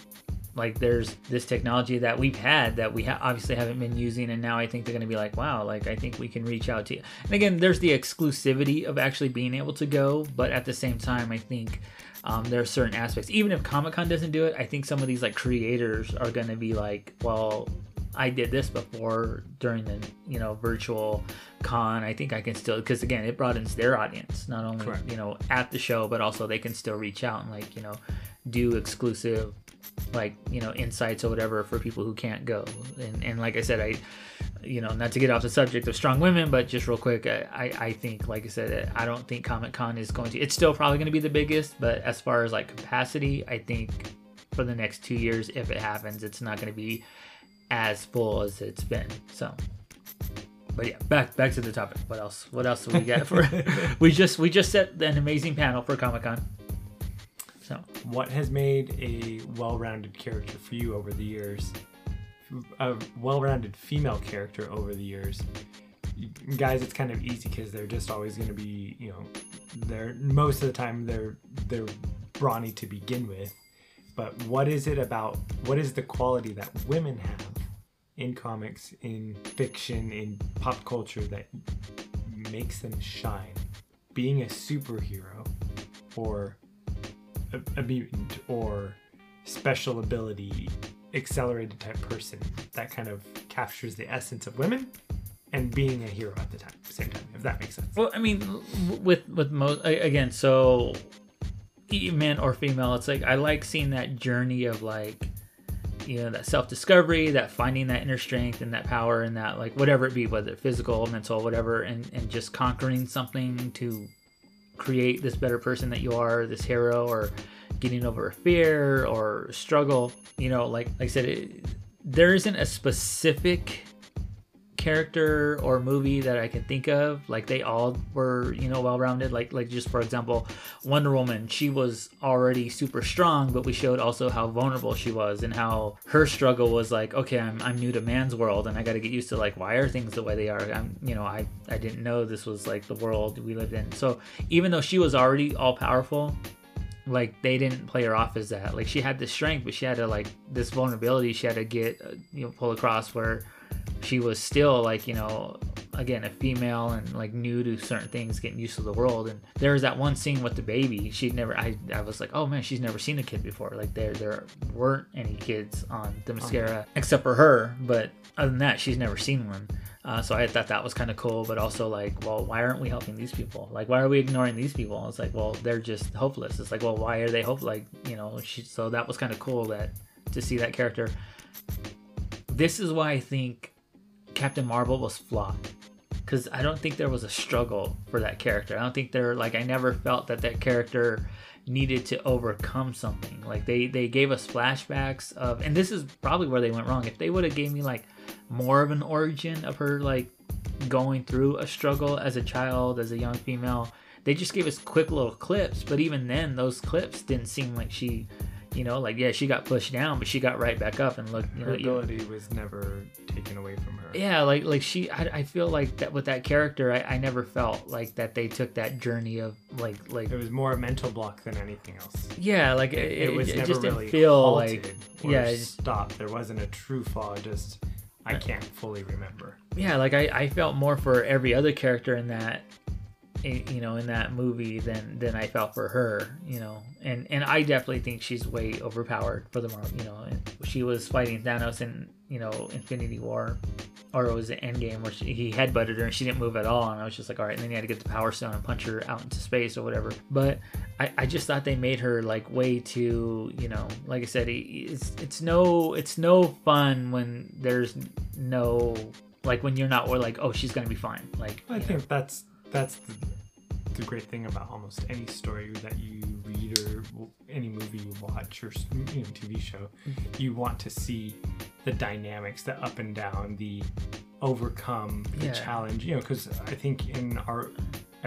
like there's this technology that we've had that we ha- obviously haven't been using and now i think they're going to be like wow like i think we can reach out to you and again there's the exclusivity of actually being able to go but at the same time i think um, there are certain aspects even if comic-con doesn't do it i think some of these like creators are going to be like well I did this before during the you know virtual con. I think I can still because again it broadens their audience not only Correct. you know at the show but also they can still reach out and like you know do exclusive like you know insights or whatever for people who can't go. And, and like i said i you know not to get off the subject of strong women but just real quick i i think like i said i don't think comic con is going to it's still probably going to be the biggest but as far as like capacity i think for the next two years if it happens it's not going to be as full as it's been so. But yeah back back to the topic. What else what else do we get for we just we just set an amazing panel for comic-con so, what has made a well-rounded character for you over the years? A well-rounded female character over the years. Guys, it's kind of easy because they're just always going to be, you know, they're most of the time they're they're brawny to begin with. But what is it about? What is the quality that women have in comics, in fiction, in pop culture that makes them shine? Being a superhero or a, mutant or special ability accelerated type person that kind of captures the essence of women and being a hero at the time same time if that makes sense. Well i mean with with most again so man or female it's like i like seeing that journey of like you know that self-discovery that finding that inner strength and that power and that like whatever it be whether physical mental whatever and and just conquering something to create this better person that you are, this hero, or getting over a fear or struggle. You know, like, like I said, it, there isn't a specific character or movie that I can think of. Like they all were, you know, well rounded. Like like just for example, Wonder Woman, she was already super strong, but we showed also how vulnerable she was and how her struggle was like, okay, I'm I'm new to man's world and I gotta get used to like why are things the way they are? I'm you know, I, I didn't know this was like the world we lived in. So even though she was already all powerful, like they didn't play her off as that. Like she had this strength, but she had to like this vulnerability she had to get uh, you know pull across where she was still like you know again a female and like new to certain things getting used to the world and there was that one scene with the baby she'd never i, I was like oh man she's never seen a kid before like there there weren't any kids on Themyscira okay. except for her but other than that she's never seen one uh, so I thought that was kind of cool, but also like, well, why aren't we helping these people? Like, why are we ignoring these people? It's like, well, they're just hopeless. It's like, well, why are they hope? Like, you know, she, so that was kind of cool that to see that character. This is why I think Captain Marvel was flawed because I don't think there was a struggle for that character. I don't think there like I never felt that that character needed to overcome something. Like they they gave us flashbacks of, and this is probably where they went wrong. If they would have gave me like more of an origin of her like going through a struggle as a child, as a young female, they just gave us quick little clips. But even then, those clips didn't seem like she You know, like yeah, she got pushed down, but she got right back up and looked. You Her know, you- ability was never taken away from her. yeah, like like she, I, I feel like that with that character, I, I never felt like that they took that journey of like like It was more a mental block than anything else. yeah, like it, It, was it never just really didn't feel halted like yeah, it- stopped. There wasn't a true flaw. Just I can't fully remember. yeah, like I, I felt more for every other character in that Eh, you know in that movie than than I felt for her you know and and I definitely think she's way overpowered for the Marvel you know and she was fighting Thanos in you know Infinity War or it was the Endgame where she, he headbutted her and she didn't move at all and I was just like all right and then he had to get the Power Stone and punch her out into space or whatever but I, I just thought they made her like way too you know like I said it's it's no it's no fun when there's no like when you're not or like oh she's gonna be fine like I you know. think that's that's the, the great thing about almost any story that you read or any movie you watch or you know TV show. Mm-hmm. You want to see the dynamics, the up and down, the overcome, the Yeah. challenge. You know, because I think in our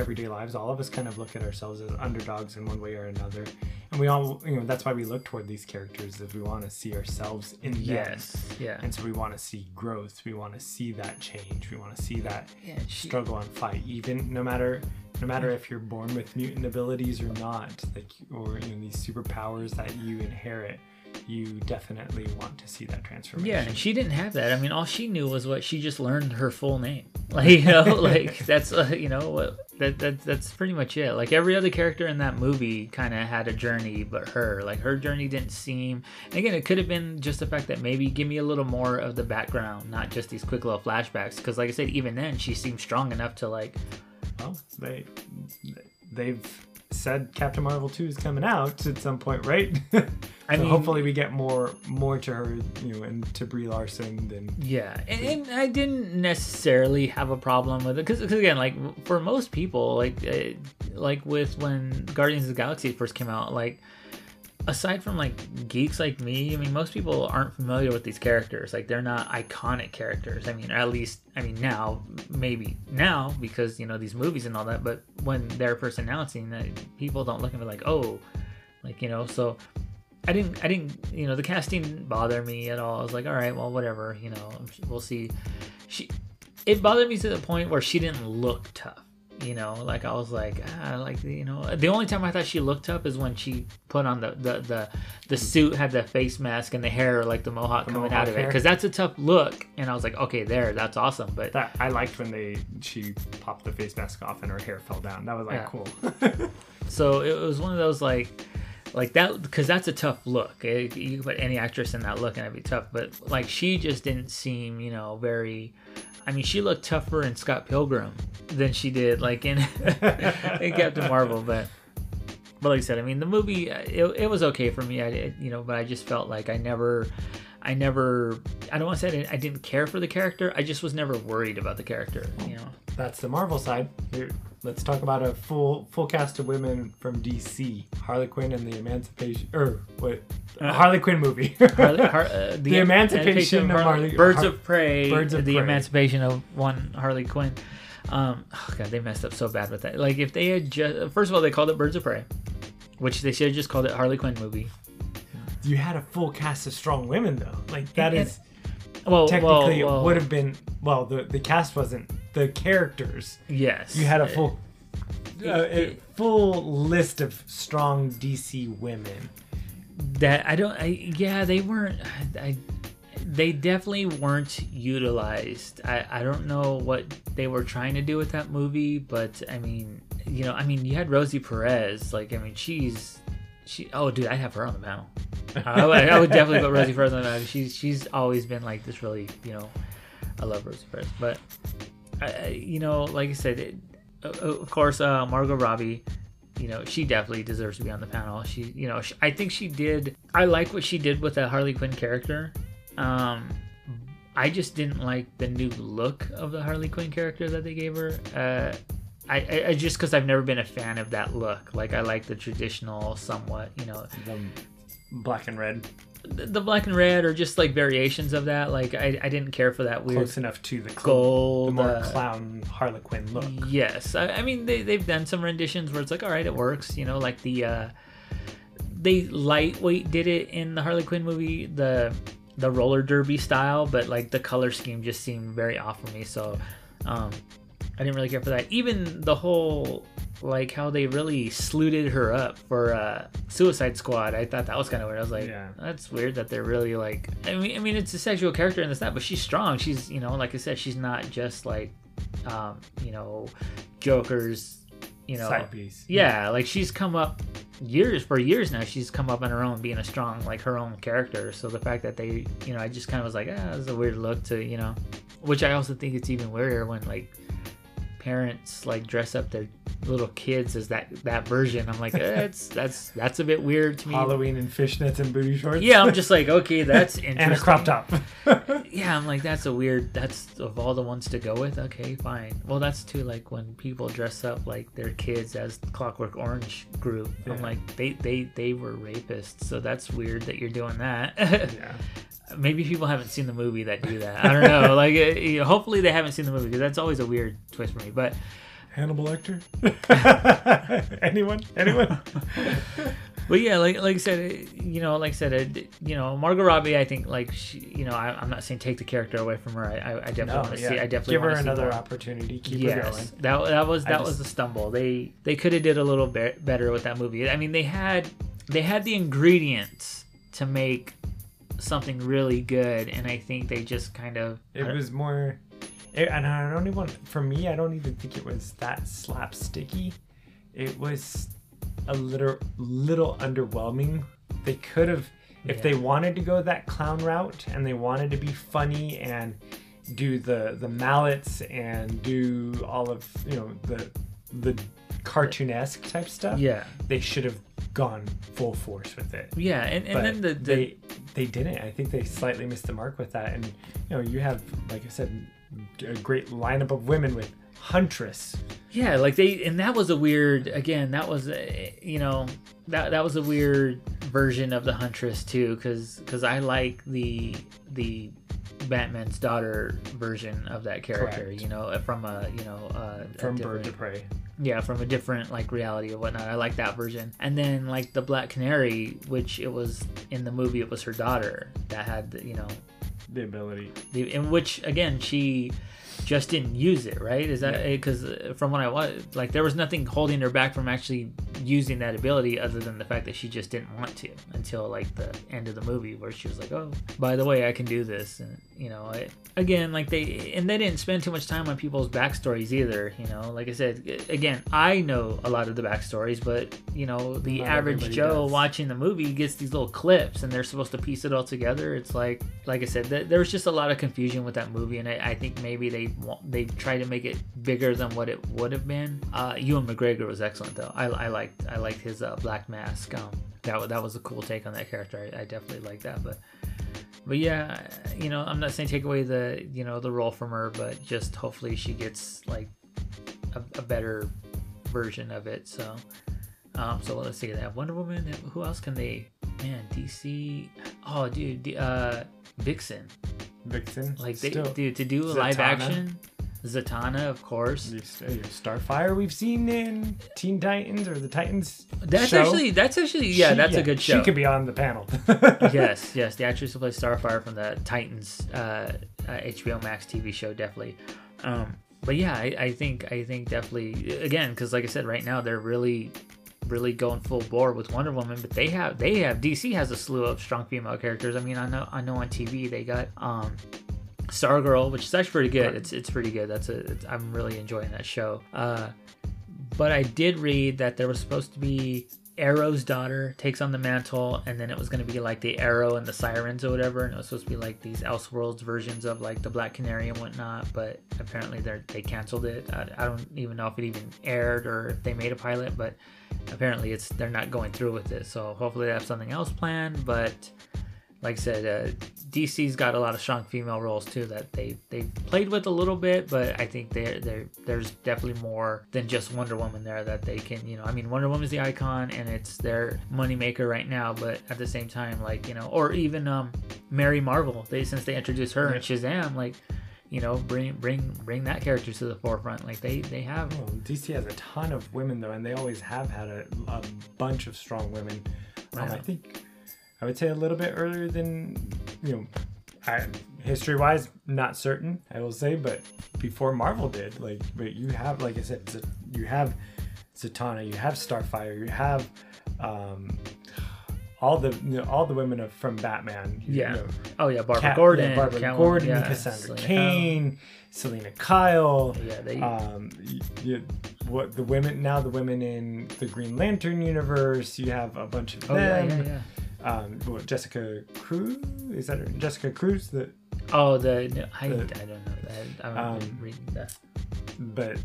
everyday lives, all of us kind of look at ourselves as underdogs in one way or another, and we all you know that's why we look toward these characters is we want to see ourselves in them. yes yeah And so we want to see growth. We want to see that change. We want to see that yeah she, struggle and fight even no matter no matter if you're born with mutant abilities or not like or you know these superpowers that you inherit you definitely want to see that transformation Yeah, and she didn't have that. I mean, all she knew was what she just learned her full name. Like you know, like that's uh, you know what that, that that's pretty much it. Like every other character in that movie kind of had a journey, but her like her journey didn't seem. Again, it could have been just the fact that maybe give me a little more of the background, not just these quick little flashbacks. Because like I said, even then she seemed strong enough to like well they they've said captain marvel 2 is coming out at some point right? I so mean- hopefully we get more more to her you know and to brie larson than Yeah, and, and I didn't necessarily have a problem with it because again, like for most people, like uh, like with when Guardians of the Galaxy first came out, like aside from like geeks like me, I mean, most people aren't familiar with these characters. Like they're not iconic characters. I mean, at least I mean now maybe now because you know these movies and all that. But when they're first announcing that, people don't look at me like oh, like you know so. I didn't, I didn't, you know, the casting didn't bother me at all. I was like, all right, well, whatever, you know, we'll see. She, it bothered me to the point where she didn't look tough, you know, like I was like, ah, like, you know, the only time I thought she looked up is when she put on the, the, the, the suit, had the face mask and the hair, like the mohawk The coming mohawk out of it. Cause that's a tough look. And I was like, okay, there, that's awesome. But that i liked when they she popped the face mask off and her hair fell down that was like Yeah. cool So it was one of those like, like that because that's a tough look. It, you could put any actress in that look and it'd be tough. But like she just didn't seem, you know, very. I mean, she looked tougher in Scott Pilgrim than she did like in, in Captain Marvel. But but like I said, I mean, the movie it, it was okay for me. I you know, but I just felt like I never. I never, I don't want to say I didn't, I didn't care for the character. I just was never worried about the character, you know. That's the Marvel side. Here, let's talk about a full full cast of women from DC. Harley Quinn and the Emancipation, or what? Uh, Harley Quinn movie. Harley, Har, uh, The Emancipation of Harley- Birds Har- of Prey, Birds of the Prey. Emancipation of one Harley Quinn. Um, oh god, they messed up so bad with that. Like if they had just, first of all, they called it Birds of Prey, which they should have just called it Harley Quinn movie. You had a full cast of strong women though. Like that And- is Well, technically well, well, it would have been. Well, the the cast wasn't the characters. yes. You had a full. Uh, a full list of strong DC women. that I don't. I, yeah, they weren't. I, they definitely weren't utilized. I, I don't know what they were trying to do with that movie, but I mean, you know, I mean, you had Rosie Perez. Like, I mean, she's she. Oh, dude, I have her on the panel. I, would- I would definitely put Rosie Perez on the panel. She's she's always been like this really, you know, I love Rosie Perez, but I, you know, like I said, it, of course, uh, Margot Robbie you know she definitely deserves to be on the panel she you know she, i think she did i like what she did with the harley quinn character um i just didn't like the new look of the harley quinn character that they gave her uh I, I, just because I've never been a fan of that look. Like I like the traditional, somewhat, you know, The black and red, the, the black and red, or just like variations of that. Like I, I didn't care for that weird close enough to the cl- gold, the more uh, clown Harlequin look. Yes, I, I mean they they've done some renditions where it's like, all right, it works. You know, like the uh, they lightweight did it in the Harley Quinn movie, the the roller derby style, but like the color scheme just seemed very off for me. So um, I didn't really care for that. Even the whole like how they really sleuted her up for uh, Suicide Squad. I thought that was kind of weird. I was like, Yeah. that's weird that they're really like. I mean, I mean, it's a sexual character and this that, but she's strong. She's you know, like I said, she's not just like, um, you know, Joker's, you know, Side piece. yeah, like she's come up years for years now. She's come up on her own, being a strong, like her own character. So the fact that they, you know, I just kind of was like, ah, it's a weird look to, you know, which I also think it's even weirder when like parents like dress up their little kids as that that version. I'm like, eh, it's that's that's a bit weird to me. Halloween and fishnets and booty shorts. Yeah, I'm just like, okay, that's interesting. and a crop top. Yeah, I'm like, that's a weird. That's of all the ones to go with. Okay, fine. Well, that's too like when people dress up like their kids as Clockwork Orange group. I'm like, they they they were rapists, so that's weird that you're doing that. yeah. Maybe people haven't seen the movie that do that. I don't know. like, you know, hopefully they haven't seen the movie because that's always a weird twist for me. But Hannibal Lecter. Anyone? Anyone? But yeah, like like I said, you know, like I said, uh, you know, Margot Robbie. I think like she, you know, I, I'm not saying take the character away from her. I, I, I definitely No, want to yeah. see. I definitely give her want to see another more. opportunity. Keep her going. yes, that that was that just- was the stumble. They they could have did a little bit better with that movie. I mean, they had they had the ingredients to make something really good, and I think they just kind of It was more, it, and I don't even. For me, I don't even think it was that slapsticky. It was a little little underwhelming. They could have, if Yeah. they wanted to go that clown route and they wanted to be funny and do the the mallets and do all of you know the the cartoonesque type stuff. yeah they should have gone full force with it. yeah, and and But then the, the they they didn't. I think they slightly missed the mark with that. And you know, you have like I said, a great lineup of women with Huntress. Yeah, like they and that was a weird again, that was a, you know, that that was a weird version of the Huntress too cuz cuz I like the the Batman's daughter version of that character, Correct. you know, from a, you know, uh, From Bird to Prey. yeah, from a different like reality or whatnot. I like that version. And then like the Black Canary, which it was in the movie, it was her daughter that had, the, you know, The ability. the, in which again she just didn't use it right? Is that because uh, from what i was like there was nothing holding her back from actually using that ability other than the fact that she just didn't want to until like the end of the movie where she was like oh by the way i can do this. And you know I, again like they and they didn't spend too much time on people's backstories either you know? Like i said again i know a lot of the backstories but you know the Not average joe does. watching the movie gets these little clips and they're supposed to piece it all together. It's like like i said th- there was just a lot of confusion with that movie and i, I think maybe they they tried to make it bigger than what it would have been. Uh ewan mcgregor was excellent though. I, I liked i liked his uh, black mask. Um that, that was a cool take on that character. I, I definitely like that but but yeah you know i'm not saying take away the you know the role from her but just hopefully she gets like a, a better version of it so um so let's see they have wonder woman who else can they man dc oh dude the, uh vixen Vixen. like they Still. dude to do a live Zatanna. action zatanna of course Starfire we've seen in Teen Titans or the Titans. that's show. actually that's actually yeah She- that's a good show She could be on the panel. yes, yes, the actress who plays Starfire from the Titans uh, uh, HBO Max TV show, definitely. Um, but yeah, I, I think I think definitely again because like I said, right now they're really really going full bore with Wonder Woman, but they have they have DC has a slew of strong female characters. I mean, I know I know on TV they got um, Stargirl, which is actually pretty good. It's it's pretty good. That's a it's, I'm really enjoying that show. Uh, but I did read that there was supposed to be Arrow's daughter takes on the mantle, and then it was going to be like the Arrow and the Sirens or whatever, and it was supposed to be like these Elseworlds versions of like the Black Canary and whatnot. But apparently they they canceled it. I, I don't even know if it even aired or if they made a pilot, but apparently it's they're not going through with it. So hopefully they have something else planned. But like I said, uh, DC's got a lot of strong female roles too that they they played with a little bit, but I think there there there's definitely more than just Wonder Woman there that they can you know I mean Wonder Woman's the icon and it's their moneymaker right now, but at the same time like you know or even um Mary Marvel they since they introduced her in Shazam like you know bring bring bring that character to the forefront like they they have Oh, DC has a ton of women though, and they always have had a, a bunch of strong women. Um, I think I would say a little bit earlier than you know, I, history-wise, not certain. I will say, but before Marvel did, like, but you have, like I said, you have Zatanna, you have Starfire, you have um, all the you know, all the women of, from Batman. you Yeah. know, Oh yeah, Barbara Cat- Gordon, yeah, Barbara Catwoman, Gordon, yeah, Cassandra Selina Cain, Selina Kyle. Kyle. Yeah, they. Um, y- you, what the women now the women in the Green Lantern universe? You have a bunch of oh yeah, them. yeah, yeah. Um, what, Jessica Cruz is that her? Jessica Cruz? The Oh, the no, I, The- I don't know. I'm Um, reading that. but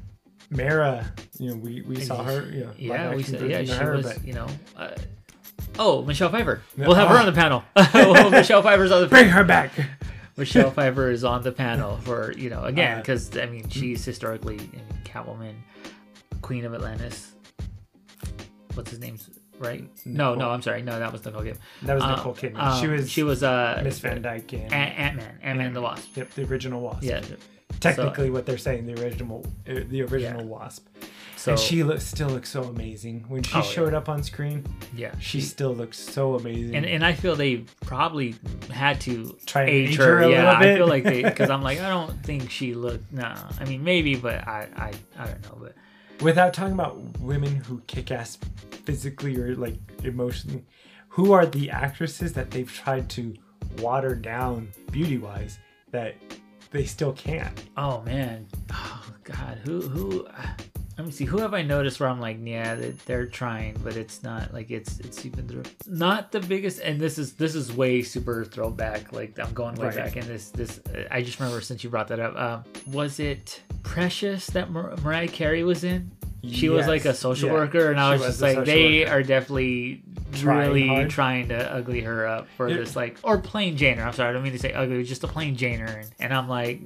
Mara, you know, we, we saw her. You know, Yeah, we said, yeah, she her, was, but you know. Uh, oh, Michelle Pfeiffer. We'll have her ah. on the panel. well, Michelle Pfeiffer's on the bring her back. Michelle Pfeiffer is on the panel for you know again Uh, because I mean she's historically I mean, Catwoman, Queen of Atlantis. What's his name? Right? No, no, I'm sorry. No, that was Nicole Kidman. That was Nicole Kidman. um, she was she was uh Miss Van Dyne and Ant Man, Ant Man and the Wasp. Yep, the original Wasp. Yeah. Technically, what they're saying, the original, uh, the original Yeah. Wasp. So and she looks still looks so amazing when she Oh, yeah. showed up on screen. yeah, She still looks so amazing. and and I feel they probably had to Try and age age her. her a yeah, little I feel like they because I'm like I don't think she looked. Nah, I mean maybe, but I I I don't know, but Without talking about women who kick ass physically or like emotionally, who are the actresses that they've tried to water down beauty wise that they still can't? Oh man, oh god, who who? Uh, Let me see. Who have I noticed where I'm like, yeah, they- they're trying, but it's not like it's it's even through. Not the biggest, and this is this is way super throwback. Like I'm going way Right. back, and this this I just remember since you brought that up. Um, was it Precious that Mar- Mariah Carey was in? She was like a social yeah. worker, and I was was just like, they worker. are definitely Trying really hard. trying to ugly her up for Yeah. this, like, or plain Janer. I'm sorry, I don't mean to say ugly, just a plain Janer, and, and I'm like,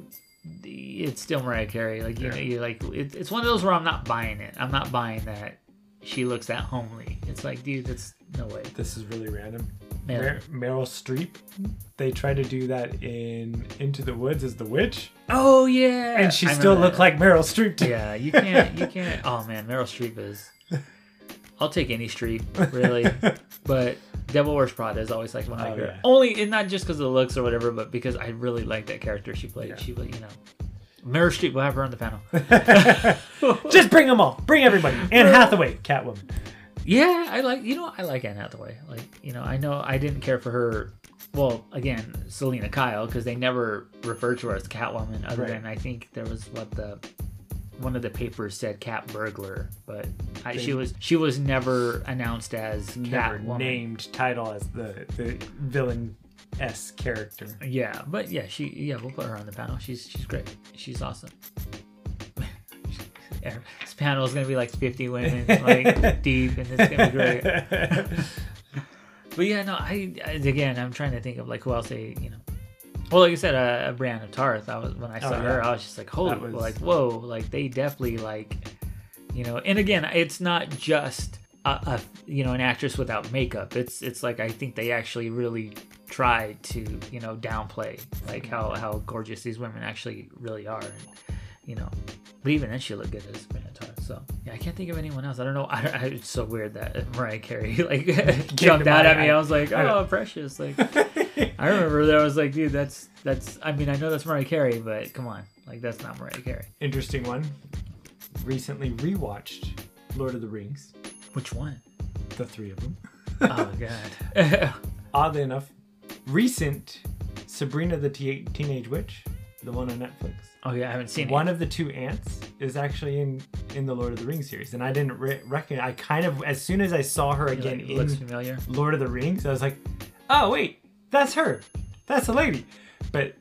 it's still Mariah Carey. Like, you Yeah. know, you like, it, it's one of those where I'm not buying it. I'm not buying that she looks that homely. It's like, dude, that's no way. This is really random. Man. Mer- Meryl Streep, they tried to do that in Into the Woods as the witch, Oh yeah, and she I still looked that. like Meryl Streep. too. Yeah, you can't. You can't. Oh man, Meryl Streep is. I'll take any Streep, really. but Devil Wears Prada is always like one of my Oh, favorite. yeah. Only, and not just because of the looks or whatever, but because I really like that character she played. Yeah. She was, you know, Meryl Streep. We'll have her on the panel. Just bring them all. Bring everybody. Anne Hathaway, Catwoman. Yeah, I like. You know, I like Anne Hathaway. Like, you know, I know I didn't care for her. Well, again, Selina Kyle, because they never referred to her as Catwoman, other Right. than I think there was what the one of the papers said Cat Burglar, but I, she was she was never announced as Never Catwoman. named title as the the villain s character. Yeah, but yeah, she yeah we'll put her on the panel. She's she's great. She's awesome. This panel is gonna be like 50 women like deep, and it's gonna be great. But yeah, no, I, I again, I'm trying to think of like who else they, you know. Well, like I said, uh, Brienne Tarth. I was when I saw Oh, her. I was just like, holy, was- like whoa, like they definitely like, you know. And again, it's not just a, a you know an actress without makeup. It's it's like I think they actually really tried to you know downplay like how how gorgeous these women actually really are, and you know. But even then, she looked good as Tarth. So yeah, I can't think of anyone else. I don't know. I, I, it's so weird that Mariah Carey like jumped out at me. I- was like, oh, precious. Like I remember that I was like, dude, that's that's. I mean, I know that's Mariah Carey, but come on, like that's not Mariah Carey. Interesting one. Recently rewatched Lord of the Rings, Which one? the three of them. Oh god. Oddly enough, recent Sabrina the Te- Teenage Witch, the one on Netflix. oh yeah, I haven't seen One it. of the two aunts is actually in in the Lord of the Rings series, and I didn't re- reckon. I kind of as soon as I saw her Like, again it looks in familiar. Lord of the Rings, I was like, oh wait, that's her. That's a lady. But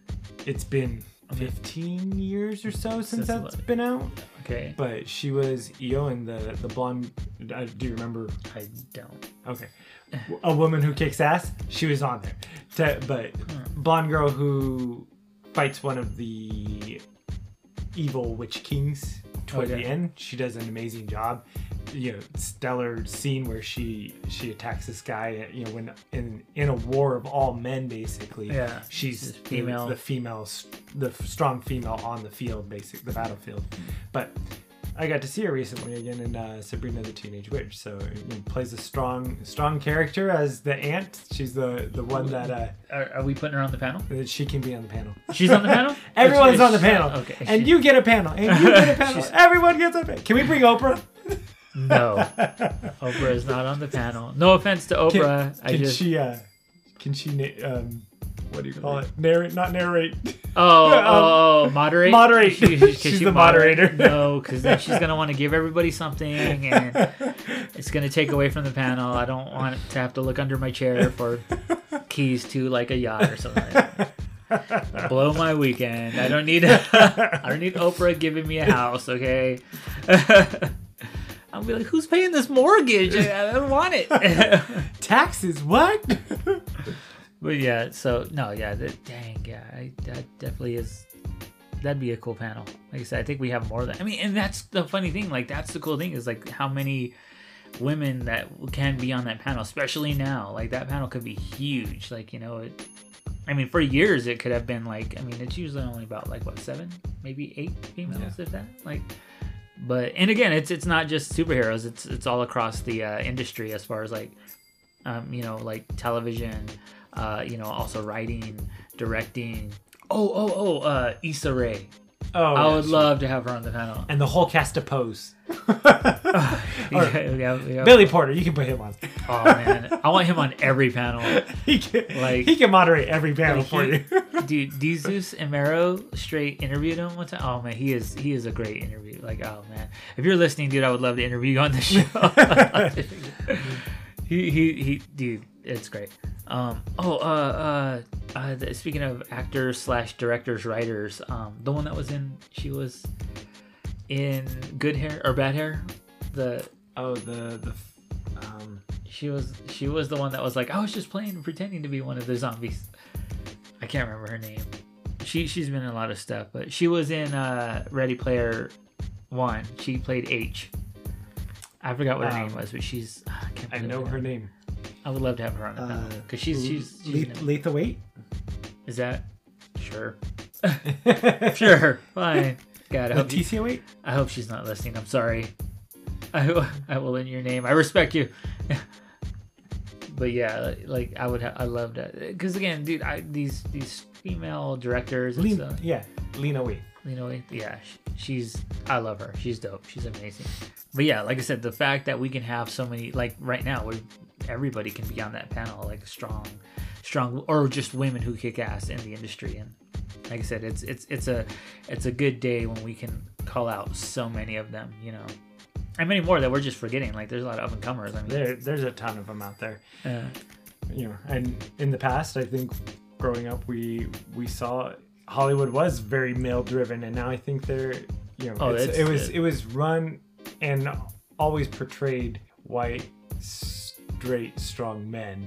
it's been 15 years or so since Since that's been out. Okay, But she was in the the blonde. Uh, do you remember? I don't. Okay, a woman who kicks ass. She was on there. To, but blonde girl who fights one of the evil witch kings toward Okay. the end. She does an amazing job. You know, stellar scene where she she attacks this guy. You know, when in in a war of all men, basically. Yeah, she's female. the female, the strong female on the field, basic the battlefield. But I got to see her recently again in uh, Sabrina the Teenage Witch. So you know, plays a strong strong character as the aunt. She's the the one that uh, Are, are we putting her on the panel? she can be on the panel. She's on the panel. Everyone's on the panel. Okay. And she- you get a panel. And you get a panel. Everyone gets a panel. Can we bring Oprah? No, Oprah is not on the panel. No offense to Can, Oprah. I can just she uh can she um what do you call it? Narrate not narrate. oh, um, oh, oh moderate. moderate. She- she- She's she the moderate? moderator. No, because then she's gonna want to give everybody something, and it's gonna take away from the panel. I don't want to have to look under my chair for keys to like a yacht or something. Like that. Blow my weekend. I don't need. I don't need Oprah giving me a house. Okay. I'll be like, who's paying this mortgage? I, I don't want it. Taxes, what? But yeah, so no, yeah, that, dang, yeah, I, that definitely is. That'd be a cool panel. Like I said, I think we have more than. I mean, and that's the funny thing. Like that's the cool thing is like how many women that can be on that panel, especially now. Like that panel could be huge. Like you know, it. I mean, for years it could have been like. I mean, it's usually only about like what seven, maybe eight females, if that. Like, but and again, it's it's not just superheroes. It's it's all across the uh, industry as far as like, um, you know, like television uh, you know, also writing, directing. Oh, oh, oh, uh, Issa Rae. Oh, I yeah, would sure. love to have her on the panel. And the whole cast of Pose. yeah, yeah, yeah. Billy Porter, you can put him on. Oh man, I want him on every panel. he can Like- he can moderate every panel Like, for he- you. Dude, Jesus and Mero straight interviewed him one time. Oh man, he is he is a great interview. Like, oh man, if you're listening, dude, I would love to interview you on the show. He, he he dude, it's great. Um oh uh uh, uh speaking of actors slash directors writers, um the one that was in she was in Good Hair or Bad Hair, the oh, the the um she was she was the one that was like I was just playing pretending to be one of the zombies. I can't remember her name. She she's been in a lot of stuff, but she was in uh Ready Player One. She played H. I forgot what her name Um, was, but she's I, can't I know her name. I would love to have her on panel Uh, because she's she's, she's Le- in it. Lethal Weight. is that sure sure fine. God, I hope, you- Weight. I hope she's not listening. I'm sorry. I, I will in your name. I respect you. but yeah, like, I would, ha- I love that because again, dude, I these these female directors stuff. yeah, Lena Waithe. You know, yeah, she's I love her. She's dope. She's amazing. But yeah, like I said, the fact that we can have so many like right now, where everybody can be on that panel, like strong, strong, or just women who kick ass in the industry. And like I said, it's it's it's a it's a good day when we can call out so many of them. You know, and many more that we're just forgetting. Like there's a lot of up and comers. I mean, There, there's a ton of them out there. uh, You know, and in the past, I think growing up, we we saw Hollywood was very male driven, and now I think they're you know Oh, it was it- it was run and always portrayed white straight strong men,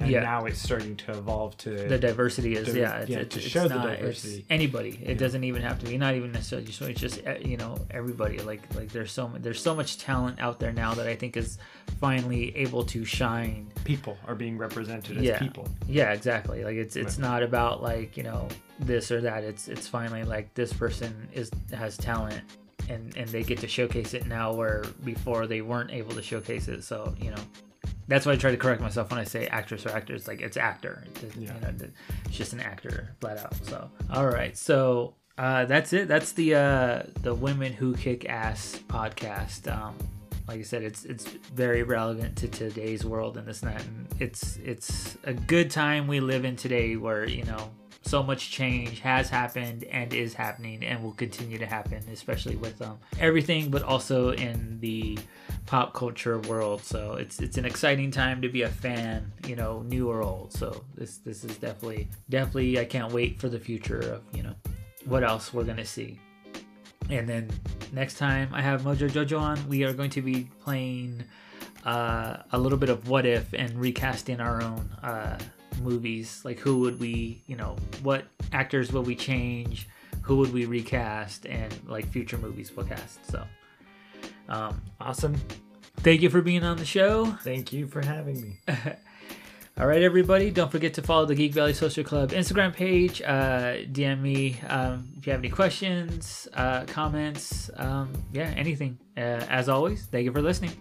and Yeah. now it's starting to evolve to the diversity is yeah, it's, yeah, it's, to it's show the not, diversity. anybody it doesn't even have to be not even necessarily just it's just uh, you know everybody like like there's so there's so much talent out there now that i think is finally able to shine people are being represented as Yeah. people. yeah exactly like it's it's Right. not about like you know this or that it's it's finally like this person is has talent and and they get to showcase it now where before they weren't able to showcase it so you know that's why I try to correct myself when I say actress or actors. Like it's actor. It's, Yeah. You know, it's just an actor, flat out. So, all right. So uh, that's it. That's the uh, the Women Who Kick Ass podcast. Um, like I said, it's it's very relevant to today's world and this and that. And it's it's a good time we live in today, where you know so much change has happened and is happening and will continue to happen, especially with um, everything, but also in the pop culture world. So it's it's an exciting time to be a fan, you know, new or old. So this this is definitely definitely I can't wait for the future of you know what else we're gonna see. And then next time I have Mojo Jojo on, we are going to be playing uh, a little bit of what if and recasting our own uh, movies. Like who would we, you know, what actors will we change? Who would we recast? And like future movies we'll cast. So um, Awesome. thank you for being on the show. Thank you for having me. All right, everybody. Don't forget to follow the Geek Valley Social Club Instagram page. Uh, DM me um, if you have any questions, uh, comments, um, yeah, anything. Uh, as always, thank you for listening.